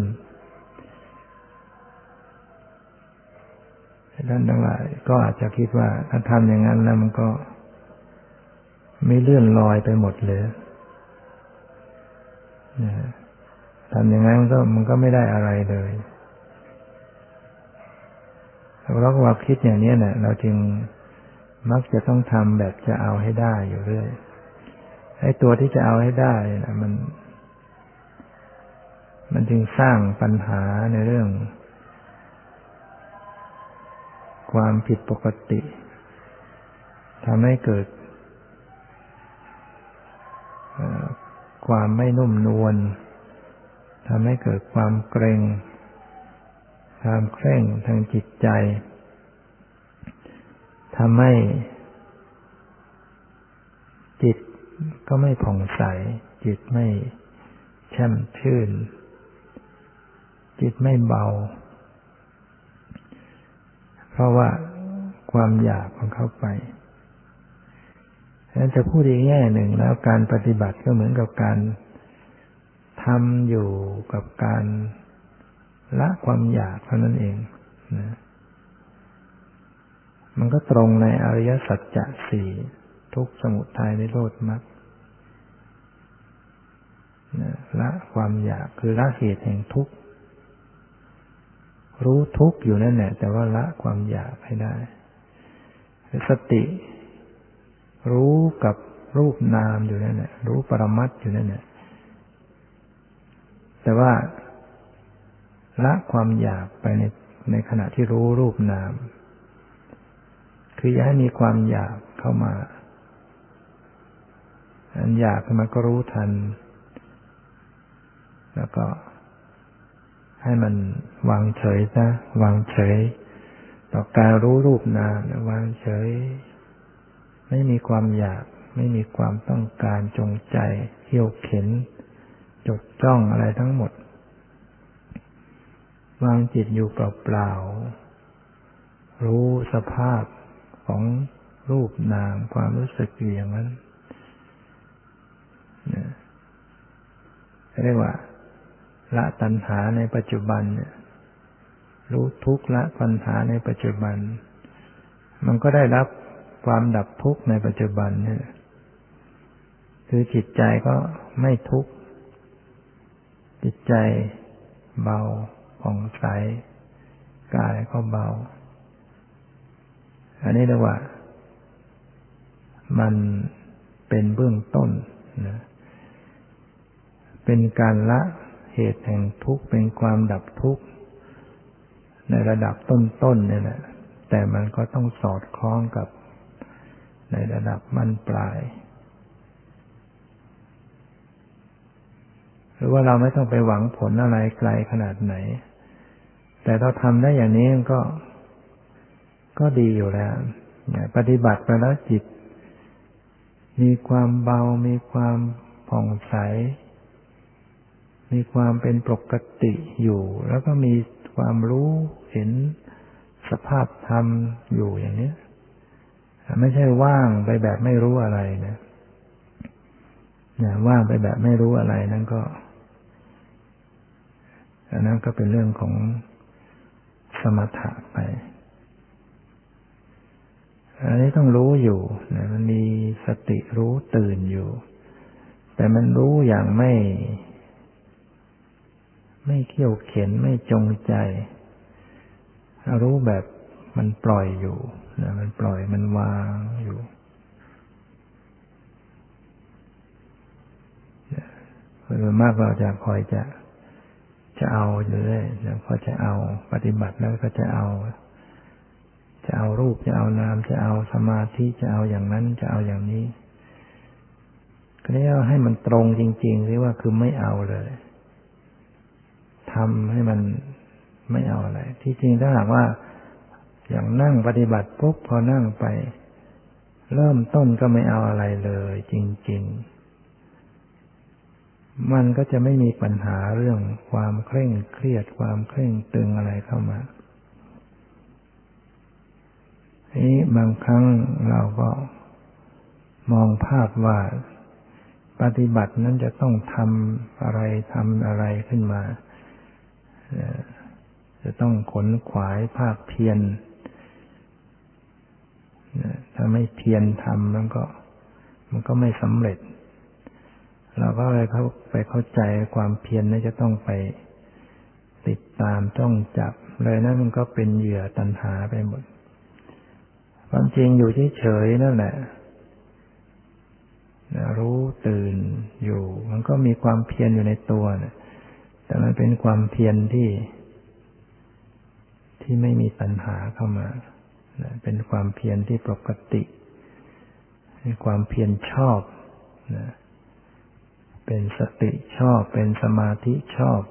ท่านทั้งหลายก็อาจจะคิดว่าถ้าทำอย่างนั้นแล้วมันก็ ไม่เลื่อนลอยไปหมดเลยทำอย่างนั้นก็มันก็ไม่ได้อะไรเลย เราก็ว่าคิดอย่างนี้เนี่ยเราจึงมักจะต้องทำแบบจะเอาให้ได้อยู่เรื่อยไอ้ตัวที่จะเอาให้ได้นะมัน มันจึงสร้างปัญหาในเรื่อง ความผิดปกติทำให้เกิดความไม่นุ่มนวลทำให้เกิดความเกรง ความเคร่งทางจิตใจทำให้จิตก็ไม่ผ่องใส จิตไม่แช่มชื่น จิตไม่เบา เพราะว่าความอยากของเข้าไปฉะนั้นจะพูดอีกแง่หนึ่งแล้วการปฏิบัติก็เหมือนกับการทำอยู่กับการ ละความอยากเท่านั้นเองนะมันก็ตรงในอริยสัจจะสี่ทุกสมุทัยในโลดมรรคละความอยากคือละเหตุแห่งทุกข์รู้ทุกข์อยู่นั่นแหละ แต่ว่าละความอยากให้ได้ สติ รู้กับรูปนามอยู่นั่นแหละรู้ปรมัตอยู่นั่นแหละแต่ว่า ละความอยากไปในในขณะที่รู้รูปนาม คืออย่าให้มีความอยากเข้ามาอันอยากมันก็รู้ทัน แล้วก็ ให้มันวางเฉยซะวางเฉย ต่อการรู้รูปนามวางเฉย ไม่มีความอยาก ไม่มีความต้องการจงใจเที่ยวเข็น จดจ้องอะไรทั้งหมด วางจิตอยู่เปล่าๆ รู้สภาพของรูปนามความรู้สึกอย่างนั้นเรียกว่า ละตัณหาในปัจจุบันเนี่ยรู้ทุกข์ละปัญหาในปัจจุบัน มันก็ได้รับความดับทุกข์ในปัจจุบันเนี่ยคือจิตใจก็ไม่ทุกข์จิตใจเบา ผ่องใสกายก็เบา อันนี้เรียกว่า มันเป็นเบื้องต้นนะเป็นการละเหตุแห่งทุกข์เป็นความดับทุกข์ในระดับต้นๆเนี่ยแหละ แต่มันก็ต้องสอดคล้องกับในระดับมันปลาย หรือว่าเราไม่ต้องไปหวังผลอะไรไกลขนาดไหน แต่เราทำได้อย่างนี้ก็ ก็ดีอยู่แล้วปฏิบัติไปแล้วจิต มีความเบา มีความผ่องใส มีความเป็นปกติอยู่ แล้วก็มีความรู้เห็นสภาพธรรมอยู่อย่างนี้ไม่ใช่ว่างไปแบบไม่รู้อะไรนะนว่างไปแบบไม่รู้อะไรนั่นก็อันนั้นก็เป็นเรื่องของ สมถะไป อันนี้ต้องรู้อยู่นะมันมีสติรู้ตื่นอยู่ แต่มันรู้อย่างไม่ ไม่เขี่ยวเข็นไม่จงใจ รู้แบบมันปล่อยอยู่นะมันปล่อยมันวางอยู่โดยมากเราจะคอยจะ จะเอาอยู่เรื่อยแล้วพอจะเอาปฏิบัติแล้วก็จะเอา จะเอารูปจะเอานาม จะเอาสมาธิจะเอาอย่างนั้นจะเอาอย่างนี้ ก็เรียกให้มันตรงจริงๆเรียกว่าคือไม่เอาเลยทำให้มันไม่เอาอะไร ที่จริงถ้าหากว่าอย่างนั่งปฏิบัติปุ๊บพอนั่งไป เริ่มต้นก็ไม่เอาอะไรเลย จริง ๆ มันก็จะไม่มีปัญหาเรื่องความเคร่งเครียดความเคร่งตึงอะไรเข้ามานี้บางครั้งเราก็มองภาพว่าปฏิบัตินั้นจะต้องทำอะไรทำอะไรขึ้นมา จะต้องขนขวายภาคเพียรถ้าไม่เพียรทำมันก็ มันก็ไม่สำเร็จ เราก็เลยเข้าไปเข้าใจความเพียรนั้นจะต้องไปติดตามจ้องจับ เลยนะมันก็เป็นเหยื่อตันหาไปหมด ความจริงอยู่เฉยๆนั่นแหละรู้ตื่นอยู่ มันก็มีความเพียรอยู่ในตัวนะแต่มันเป็นความเพียรที่ ที่ไม่มีปัญหาเข้ามาเป็นความเพียรที่ปกติเป็นความเพียรชอบนะ เป็นสติชอบ เป็นสมาธิชอบ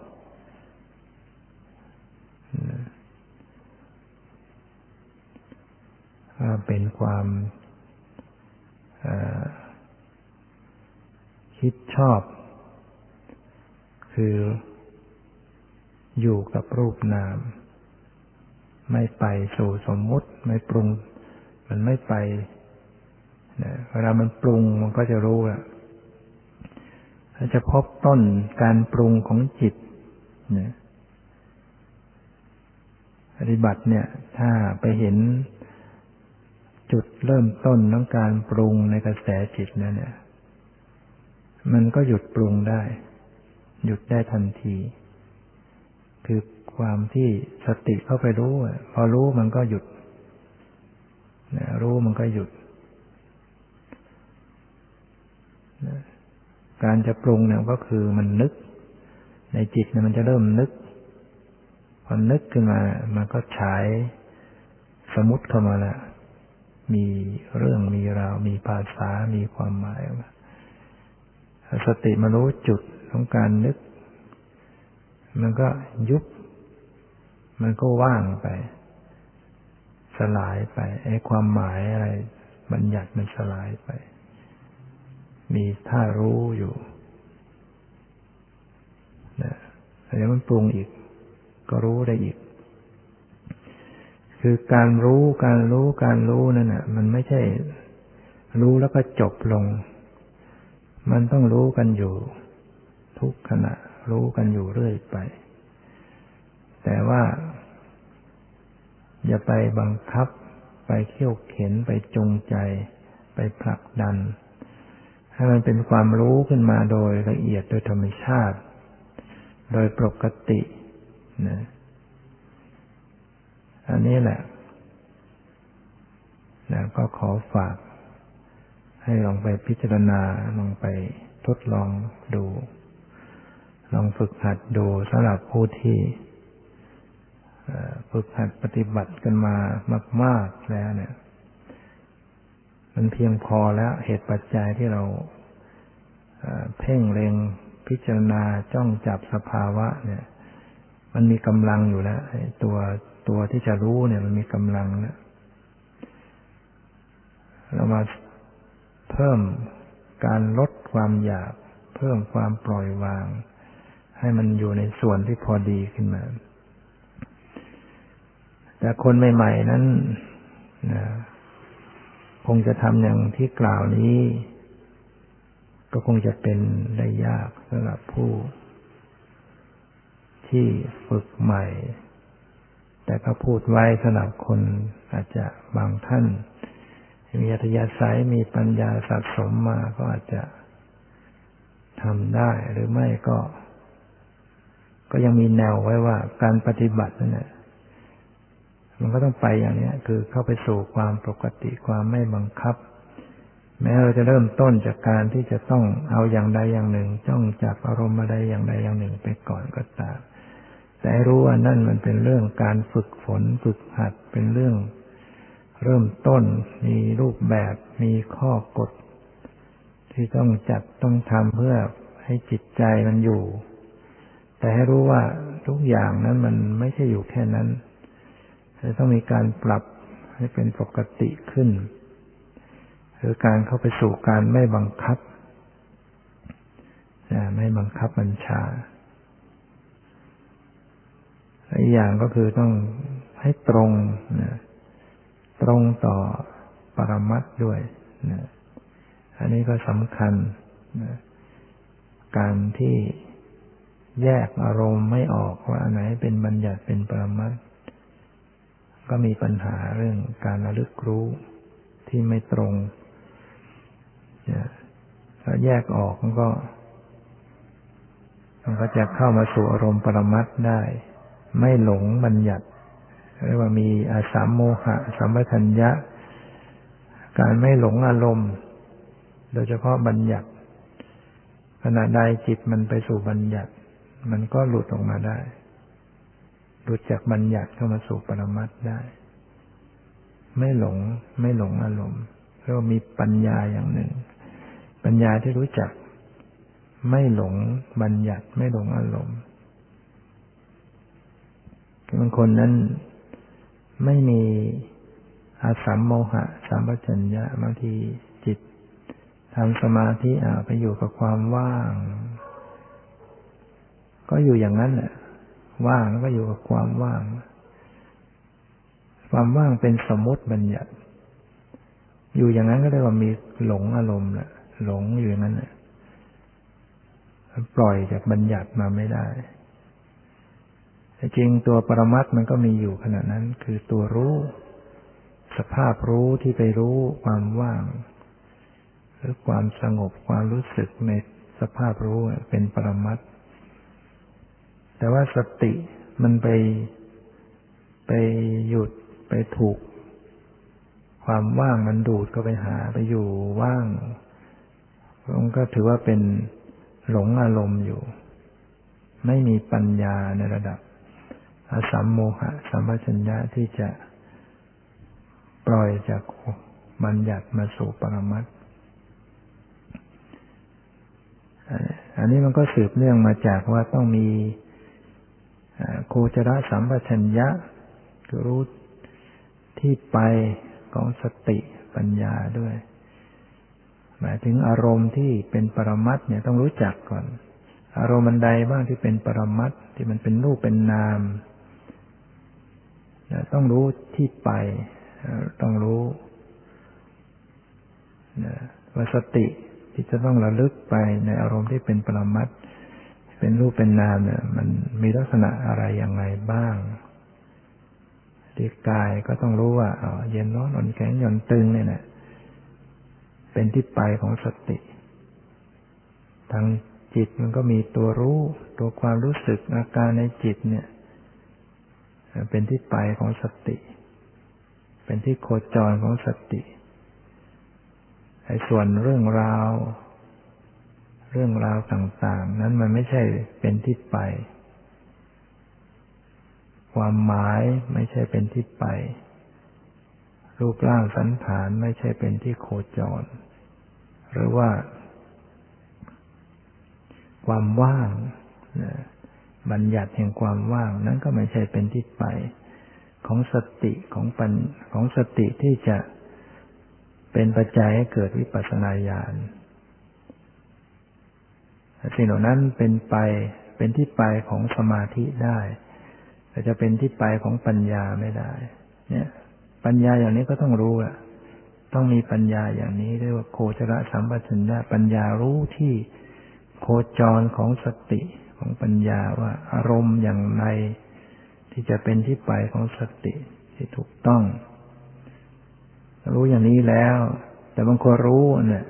เป็นความคิดชอบ คืออยู่กับรูปนาม ไม่ไปสู่สมมุติ ไม่ปรุง มันไม่ไปเวลามันปรุงมันก็จะรู้อะ ถ้าจะพบต้นการปรุงของจิตนี่ยปฏิบัติเนี่ย ถ้าไปเห็นจุดเริ่มต้นของการปรุงในกระแสจิตนั่นเนี่ย มันก็หยุดปรุงได้ หยุดได้ทันที คือความที่สติเข้าไปรู้ พอรู้มันก็หยุด รู้มันก็หยุด การจะปรุงเนี่ยก็คือมันนึก ในจิตเนี่ยมันจะเริ่มนึกพอนึกขึ้นมา มันก็ฉายสมุติเข้ามาแล้วมีเรื่องมีราวมีภาษามีความหมายสติมารู้จุดของการนึก มันก็ยุบ มันก็ว่างไป สลายไปไอ้ความหมายอะไรบัญญัติมันสลายไป มีท่ารู้อยู่นะแล้วมันปรุงอีก ก็รู้ได้อีก คือการรู้การรู้การรู้นั่นน่ะ มันไม่ใช่ รู้แล้วก็จบลง มันต้องรู้กันอยู่ ทุกขณะ รู้กันอยู่เรื่อยไป แต่ว่า อย่าไปบังคับ ไปเขี่ยวเข็นไปจงใจ ไปผลักดัน ให้มันเป็นความรู้ขึ้นมาโดยละเอียดโดยธรรมชาติ โดยปกตินะอันนี้แหละนะก็ขอฝาก ให้ลองไปพิจารณาลองไปทดลองดู ลองฝึกหัดดูสำหรับผู้ที่ฝึกหัดปฏิบัติกันมามาก ๆแล้วเนี่ย มันเพียงพอแล้วเหตุปัจจัยที่เราเพ่งเล็งพิจารณาจ้องจับสภาวะ เนี่ย มันมีกำลังอยู่แล้วตัวตัวที่จะรู้เนี่ย มันมีกำลังแล้วเรามาเพิ่มการลดความอยาก เพิ่มความปล่อยวาง ให้มันอยู่ในส่วนที่พอดีขึ้นมา แต่คนใหม่ ๆ นั้นนะ คงจะทำอย่างที่กล่าวนี้ ก็คงจะเป็นได้ยากสำหรับผู้ ที่ฝึกใหม่ แต่ก็พูดไว้สำหรับคนอาจจะบางท่าน มีอัธยาศัยมีปัญญาสะสมมาก็อาจจะทำได้หรือไม่ก็ ก็ยังมีแนวไว้ว่าการปฏิบัตินั่นแหละ มันก็ต้องไปอย่างนี้คือเข้าไปสู่ความปกติความไม่บังคับ แม้เราจะเริ่มต้นจากการที่จะต้องเอาอย่างใดอย่างหนึ่ง จ้องจับอารมณ์มาใดอย่างใดอย่างหนึ่งไปก่อนก็ตามแต่รู้ว่านั่นมันเป็นเรื่องการฝึกฝนฝึกหัดเป็นเรื่อง เริ่มต้นมีรูปแบบมีข้อกฎ ที่ต้องจัดต้องทำเพื่อให้จิตใจมันอยู่ แต่ให้รู้ว่าทุกอย่างนั้นมันไม่ใช่อยู่แค่นั้น จะต้องมีการปรับให้เป็นปกติขึ้น คือการเข้าไปสู่การไม่บังคับ ไม่บังคับบัญชาอีกอย่างก็คือต้องให้ตรงนะตรงต่อปรมัตด้วยนะอันนี้ก็สำคัญนะการที่แยกอารมณ์ไม่ออกว่าอันไหนเป็นบัญญัติเป็นปรมัตถ ก็มีปัญหาเรื่องการระลึกรู้ที่ไม่ตรงถ้าแยกออกมันก็ มันก็จะเข้ามาสู่อารมณ์ปรมัตได้ ไม่หลงบัญญัติเรียกว่ามีอาสามโมหะสัมปทัญญะ การไม่หลงอารมณ์ โดยเฉพาะบัญญัติขณะใดจิตมันไปสู่บัญญัติ มันก็หลุดออกมาได้ หลุดจากบัญญัติเข้ามาสู่ปรมัตได้ ไม่หลง ไม่หลงอารมณ์เรียกว่ามีปัญญาอย่างหนึ่ง ปัญญาที่รู้จัก ไม่หลงบัญญัติไม่หลงอารมณ์บางคนนั้นไม่มีอาสัมโมหะสัมปัญญะบางทีจิตทำสมาธิอ่าไปอยู่กับความว่าง ก็อยู่อย่างนั้นแหละ ว่างแล้วก็อยู่กับความว่าง ความว่างเป็นสมมติบัญญัติ อยู่อย่างนั้นก็เรียกว่ามีหลงอารมณ์แหละหลงอยู่อย่างนั้นแหละปล่อยจากบัญญัติมาไม่ได้แต่จริงตัวปรมัตมันก็มีอยู่ขณะนั้น คือตัวรู้ สภาพรู้ที่ไปรู้ความว่าง หรือความสงบความรู้สึกในสภาพรู้เป็นปรมัต แต่ว่าสติมันไปไปหยุดไปถูก ความว่างมันดูดก็ไปหาไปอยู่ว่างมันก็ถือว่าเป็นหลงอารมณ์อยู่ ไม่มีปัญญาในระดับอสัมโมหะสัมปชัญญะที่จะปล่อยจากบัญญัติมาสู่ปรมัตอันนี้มันก็สืบเนื่องมาจากว่าต้องมี โคจรสัมปชัญญะคือรู้ที่ไปของสติปัญญาด้วย หมายถึงอารมณ์ที่เป็นปรมัตเนี่ยต้องรู้จักก่อน อารมณ์บันใดบ้างที่เป็นปรมัตที่มันเป็นรูปเป็นนามต้องรู้ที่ไป ต้องรู้ว่าสติที่จะต้องระลึกไปในอารมณ์ที่เป็นปรมัต เป็นรูปเป็นนามเนี่ย มันมีลักษณะอะไรอย่างไรบ้างที่กายก็ต้องรู้ว่าอ๋อเย็นร้อนอ่อนแข็งหย่อนตึงเนี่ยนะเป็นที่ไปของสติ ทางจิตมันก็มีตัวรู้ ตัวความรู้สึกอาการในจิตเนี่ย เป็นที่ไปของสติ เป็นที่โคจรของสติไอ้ส่วนเรื่องราว เรื่องราวต่าง ๆ นั้นมันไม่ใช่เป็นที่ไป ความหมายไม่ใช่เป็นที่ไป รูปร่างสันฐานไม่ใช่เป็นที่โคจร หรือว่า ความว่างบัญญัติแห่งความว่าง นั้นก็ไม่ใช่เป็นที่ไป ของสติของปัญของสติที่จะเป็นปัจจัยให้เกิดวิปัสสนาญาณ สิ่งเหล่านั้นเป็นไปเป็นที่ไปของสมาธิได้ แต่จะเป็นที่ไปของปัญญาไม่ได้ เนี่ย ปัญญาอย่างนี้ก็ต้องรู้อะต้องมีปัญญาอย่างนี้เรียกว่าโคจรสัมปชัญญะปัญญารู้ที่โคจรของสติของปัญญาว่าอารมณ์อย่างไรที่จะเป็นที่ไปของสติที่ถูกต้อง รู้อย่างนี้แล้ว แต่บางคนรู้เนี่ย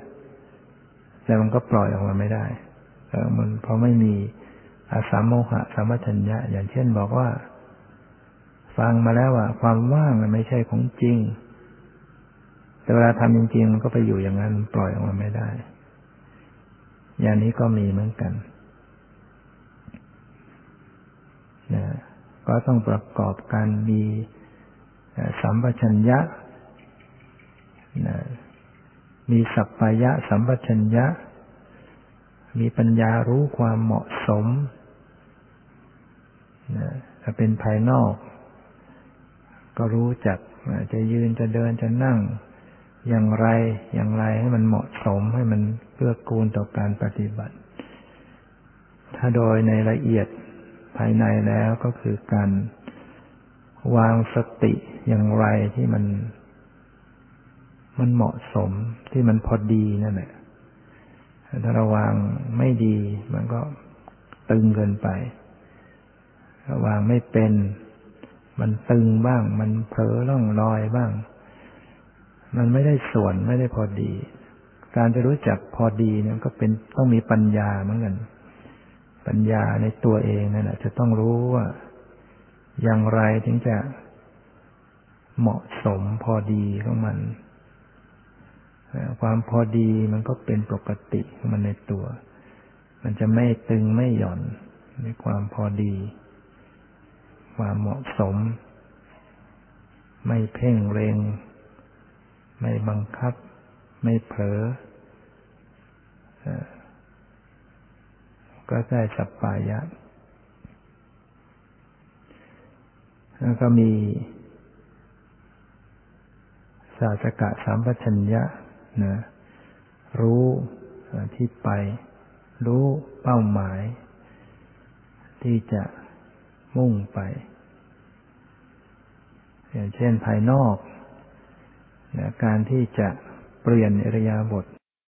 แต่มันก็ปล่อยออกมาไม่ได้ มันพราะไม่มีอาสามโมหะสามัชัญญะ อย่างเช่นบอกว่า ฟังมาแล้วว่าความว่างมันไม่ใช่ของจริง แต่เวลาทำจริงๆมันก็ไปอยู่อย่างนั้นปล่อยออกมาไม่ได้ อย่างนี้ก็มีเหมือนกันนะก็ต้องประกอบการมีสัมปชัญญะนะมีสัพพยะสัมปชัญญะ มีปัญญารู้ความเหมาะสมนะถ้าเป็นภายนอก ก็รู้จักจะยืนจะเดินจะนั่ง อย่างไรอย่างไรให้มันเหมาะสมให้มันเพื่อกูลต่อการปฏิบัติ ถ้าโดยในละเอียดภายในแล้วก็คือการวางสติอย่างไรที่มัน มันเหมาะสมที่มันพอดีนั่นแหละ ถ้าราวางไม่ดี มันก็ตึงเกินไปถ้าวางไม่เป็น มันตึงบ้าง มันเผลอล่องลอยบ้าง มันไม่ได้ส่วนไม่ได้พอดี การจะรู้จักพอดีเนี่ยก็เป็นต้องมีปัญญาเหมือนกัน ปัญญาในตัวเองนั่นแหละจะต้องรู้ว่า อย่างไรถึงจะเหมาะสมพอดีของมัน ความพอดีมันก็เป็นปกติมันในตัว มันจะไม่ตึงไม่หย่อนในความพอดี ความเหมาะสม ไม่เพ่งเร็งไม่บังคับ ไม่เผลอก็ได้สัปปายะ แล้วก็มีสาสกะสามปัญญะ นะรู้ที่ไป รู้เป้าหมาย ที่จะมุ่งไป อย่างเช่นภายนอกนะการที่จะเปลี่ยนอริยาบท